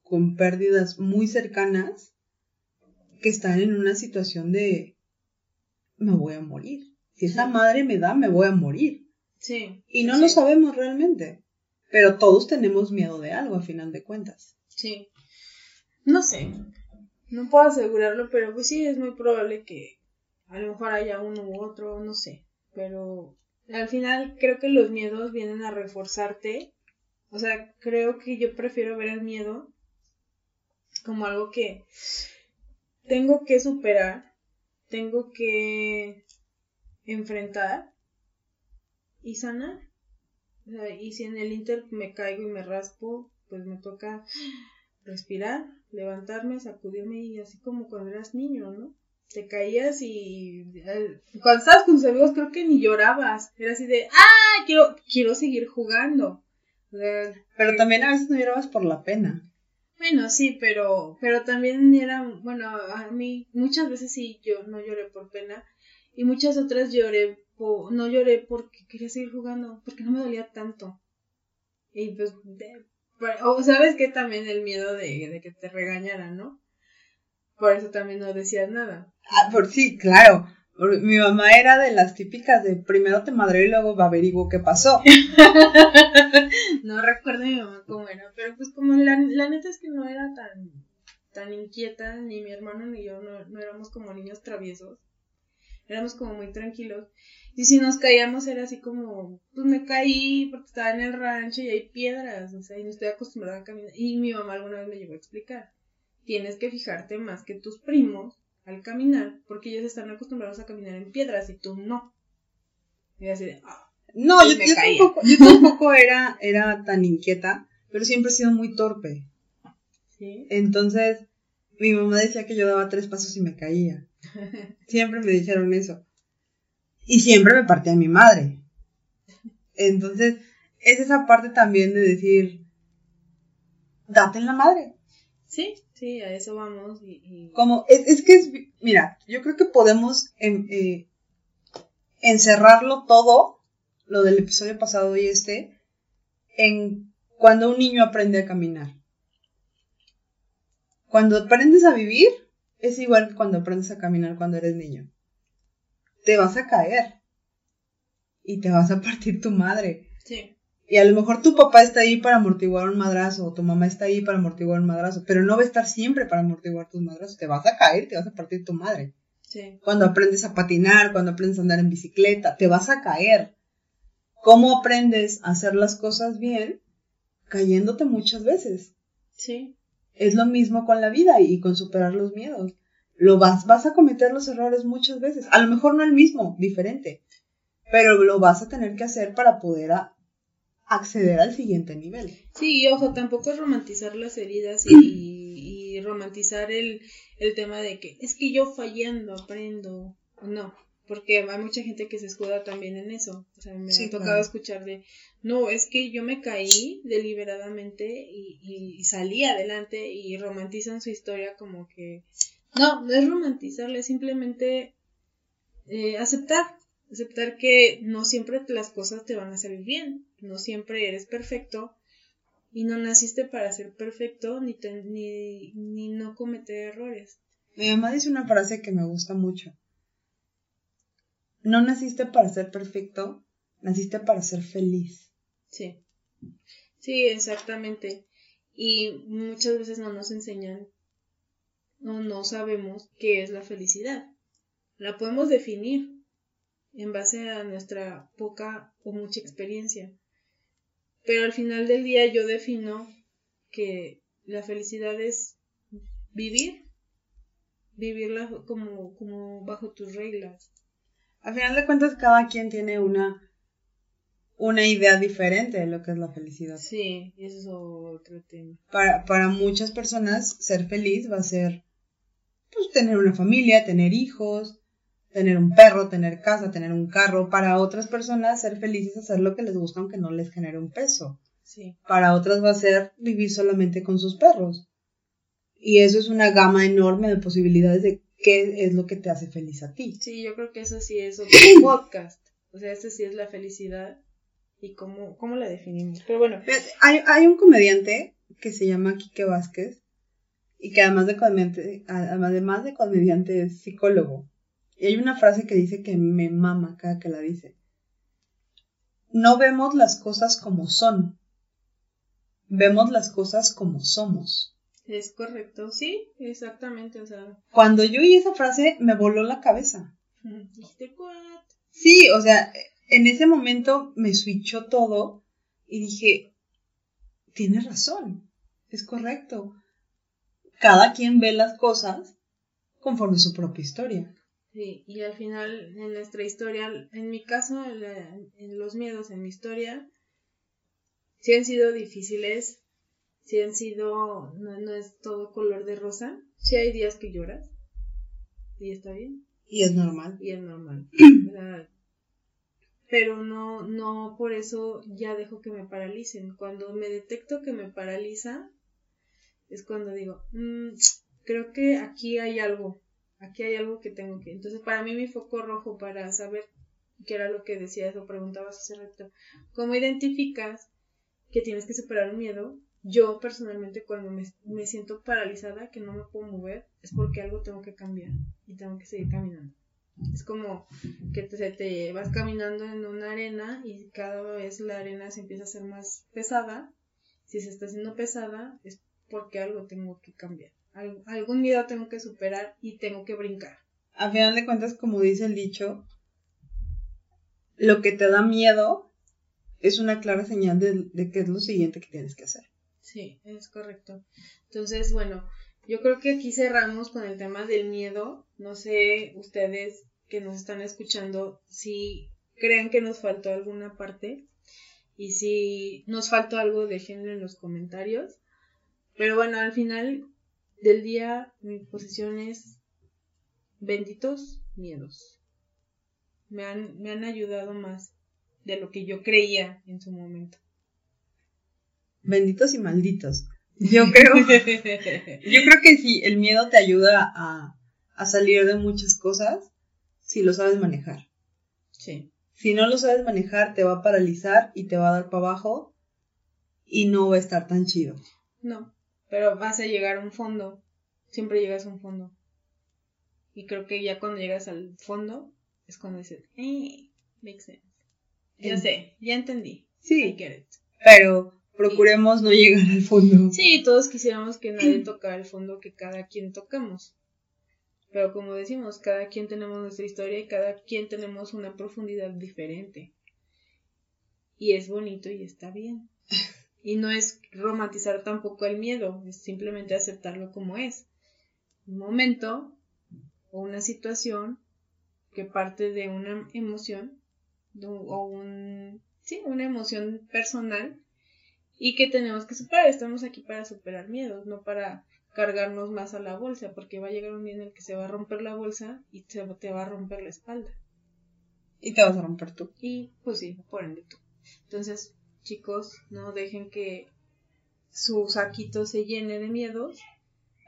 con pérdidas muy cercanas que están en una situación de me voy a morir. Si esa madre me da, me voy a morir. Sí. Y no lo sabemos realmente. Pero todos tenemos miedo de algo, a final de cuentas. Sí. No sé. No puedo asegurarlo, pero pues sí, es muy probable que a lo mejor haya uno u otro, no sé. Pero al final creo que los miedos vienen a reforzarte. O sea, creo que yo prefiero ver el miedo como algo que tengo que superar, tengo que enfrentar y sanar. y si en el inter me caigo y me raspo, pues me toca respirar, levantarme, sacudirme y así como cuando eras niño, ¿no? Te caías y eh, cuando estabas con tus amigos creo que ni llorabas, era así de, ah, quiero, quiero seguir jugando. pero también a veces no llorabas por la pena. Bueno, sí, pero, pero también era, bueno, a mí muchas veces sí yo no lloré por pena y muchas otras lloré, no lloré porque quería seguir jugando, porque no me dolía tanto. Y pues, o sabes que también el miedo de, que te regañaran, ¿no? Por eso también no decías nada. Ah, por sí, claro. Mi mamá era de las típicas de primero te madre y luego averiguo qué pasó. no recuerdo mi mamá cómo era, pero pues como la, la neta es que no era tan, tan inquieta, ni mi hermano ni yo no, no éramos como niños traviesos. Éramos como muy tranquilos. Y si nos caíamos era así como, pues me caí porque estaba en el rancho y hay piedras, o sea, y no estoy acostumbrada a caminar. Y mi mamá alguna vez me llegó a explicar, tienes que fijarte más que tus primos al caminar, porque ellos están acostumbrados a caminar en piedras y tú no. Y así de, ah, no, yo, tampoco, yo tampoco era, era tan inquieta, pero siempre he sido muy torpe. ¿Sí? Entonces, mi mamá decía que yo daba tres pasos y me caía. Siempre me dijeron eso. Y siempre me partía mi madre. Entonces, es esa parte también de decir, date en la madre. Sí, sí, a eso vamos. Y, Como, es, que es, mira, yo creo que podemos eh, encerrarlo todo, lo del episodio pasado y este, en cuando un niño aprende a caminar. Cuando aprendes a vivir, es igual que cuando aprendes a caminar cuando eres niño. Te vas a caer. Y te vas a partir tu madre. Sí. Y a lo mejor tu papá está ahí para amortiguar un madrazo, o tu mamá está ahí para amortiguar un madrazo, pero no va a estar siempre para amortiguar tus madrazos. Te vas a caer, te vas a partir tu madre. Sí. Cuando aprendes a patinar, cuando aprendes a andar en bicicleta, te vas a caer. ¿Cómo aprendes a hacer las cosas bien? Cayéndote muchas veces. Sí. Es lo mismo con la vida y con superar los miedos. Lo vas, vas a cometer los errores muchas veces. A lo mejor no el mismo, diferente. Pero lo vas a tener que hacer para poder acceder al siguiente nivel. Sí, ojo, tampoco es romantizar las heridas y, romantizar el, el tema de que es que yo fallando aprendo. No, porque hay mucha gente que se escuda también en eso. O sea, me ha tocado escuchar de, no, es que yo me caí deliberadamente y, salí adelante y romantizan su historia como que, no, no es romantizarle, es simplemente eh, aceptar, aceptar que no siempre las cosas te van a salir bien, no siempre eres perfecto y no naciste para ser perfecto ni, ni, ni no cometer errores. Mi mamá dice una frase que me gusta mucho no naciste para ser perfecto, naciste para ser feliz. Sí, sí, exactamente. Y muchas veces no nos enseñan o no sabemos qué es la felicidad. La podemos definir en base a nuestra poca o mucha experiencia. Pero al final del día yo defino que la felicidad es vivir, vivirla como, como bajo tus reglas, Al final de cuentas, cada quien tiene una, una idea diferente de lo que es la felicidad. Sí, y eso es otro tema. Para, para muchas personas, ser feliz va a ser pues, tener una familia, tener hijos, tener un perro, tener casa, tener un carro. Para otras personas, ser feliz es hacer lo que les gusta aunque no les genere un peso. Sí. Para otras va a ser vivir solamente con sus perros. Y eso es una gama enorme de posibilidades de qué es lo que te hace feliz a ti. Sí, yo creo que eso sí es otro podcast. O sea, este sí es la felicidad y cómo, cómo la definimos. Pero bueno, Hay, hay un comediante que se llama Quique Vázquez y que además de comediante, además de comediante es psicólogo. Y hay una frase que dice que me mama cada que la dice. No vemos las cosas como son, vemos las cosas como somos. Es correcto. Sí, exactamente. O sea, Cuando yo oí esa frase me voló la cabeza. dijiste, "What?". Sí, o sea, en ese momento me switchó todo y dije, tienes razón, es correcto. Cada quien ve las cosas conforme su propia historia. Sí, y al final en nuestra historia, en mi caso, en, la- en los miedos en mi historia, sí han sido difíciles, sí han sido, no, no es todo color de rosa, sí hay días que lloras, y está bien, Y es normal. y es normal. Sea, pero no, no por eso ya dejo que me paralicen. Cuando me detecto que me paraliza, es cuando digo, "Mm, creo que aquí hay algo, aquí hay algo que tengo que. Entonces, para mí, mi foco rojo para saber qué era lo que decías o preguntabas hace rato, ¿cómo identificas que tienes que superar un miedo? Yo personalmente cuando me, siento paralizada, que no me puedo mover, es porque algo tengo que cambiar y tengo que seguir caminando. Es como que te, te vas caminando en una arena y cada vez la arena se empieza a hacer más pesada. Si se está haciendo pesada es porque algo tengo que cambiar. Al- algún miedo tengo que superar y tengo que brincar. A final de cuentas, como dice el dicho, lo que te da miedo es una clara señal de, de qué es lo siguiente que tienes que hacer. Sí, es correcto. Entonces, bueno, yo creo que aquí cerramos con el tema del miedo. No sé ustedes que nos están escuchando si creen que nos faltó alguna parte y si nos faltó algo, déjenlo en los comentarios. Pero bueno, al final del día mi posición es benditos miedos. Me han, me han ayudado más de lo que yo creía en su momento. Benditos y malditos. Yo creo, yo creo que sí, el miedo te ayuda a, a salir de muchas cosas si lo sabes manejar. sí. Si no lo sabes manejar, te va a paralizar y te va a dar para abajo y no va a estar tan chido. No, pero vas a llegar a un fondo. Siempre llegas a un fondo. Y creo que ya cuando llegas al fondo es cuando dices, eh, makes sense. Ya En- sé, ya entendí. I Sí, get it. pero procuremos no llegar al fondo. Sí, todos quisiéramos que nadie tocara el fondo que cada quien tocamos. Pero como decimos, cada quien tenemos nuestra historia y cada quien tenemos una profundidad diferente. Y es bonito y está bien. Y no es romantizar tampoco el miedo, es simplemente aceptarlo como es. Un momento o una situación que parte de una emoción o un, sí, una emoción personal y que tenemos que superar. Estamos aquí para superar miedos, no para cargarnos más a la bolsa, porque va a llegar un día en el que se va a romper la bolsa y se, te va a romper la espalda. Y te vas a romper tú. Y pues sí, por ende tú. Entonces, chicos, no dejen que su saquito se llene de miedos.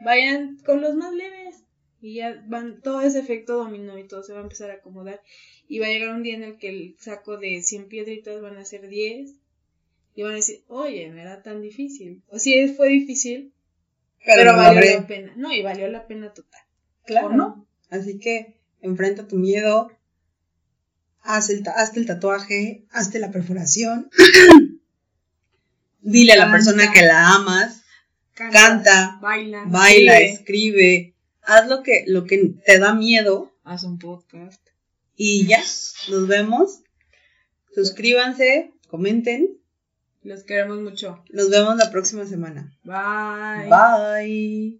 Vayan con los más leves. Y ya van, todo ese efecto dominó y todo se va a empezar a acomodar. Y va a llegar un día en el que el saco de 100 piedritas van a ser 10. Y van a decir, oye, no era tan difícil. O sí, fue difícil, pero, valió la pena. No, y valió la pena total. Claro. ¿O no? Así que enfrenta tu miedo, haz el hazte el tatuaje, hazte la perforación, dile a la persona que la amas, Canta, baila, baila, escribe, escribe, haz lo que, lo que te da miedo haz un podcast. y ya, nos vemos. Suscríbanse, comenten, Los queremos mucho. nos vemos la próxima semana. Bye. Bye.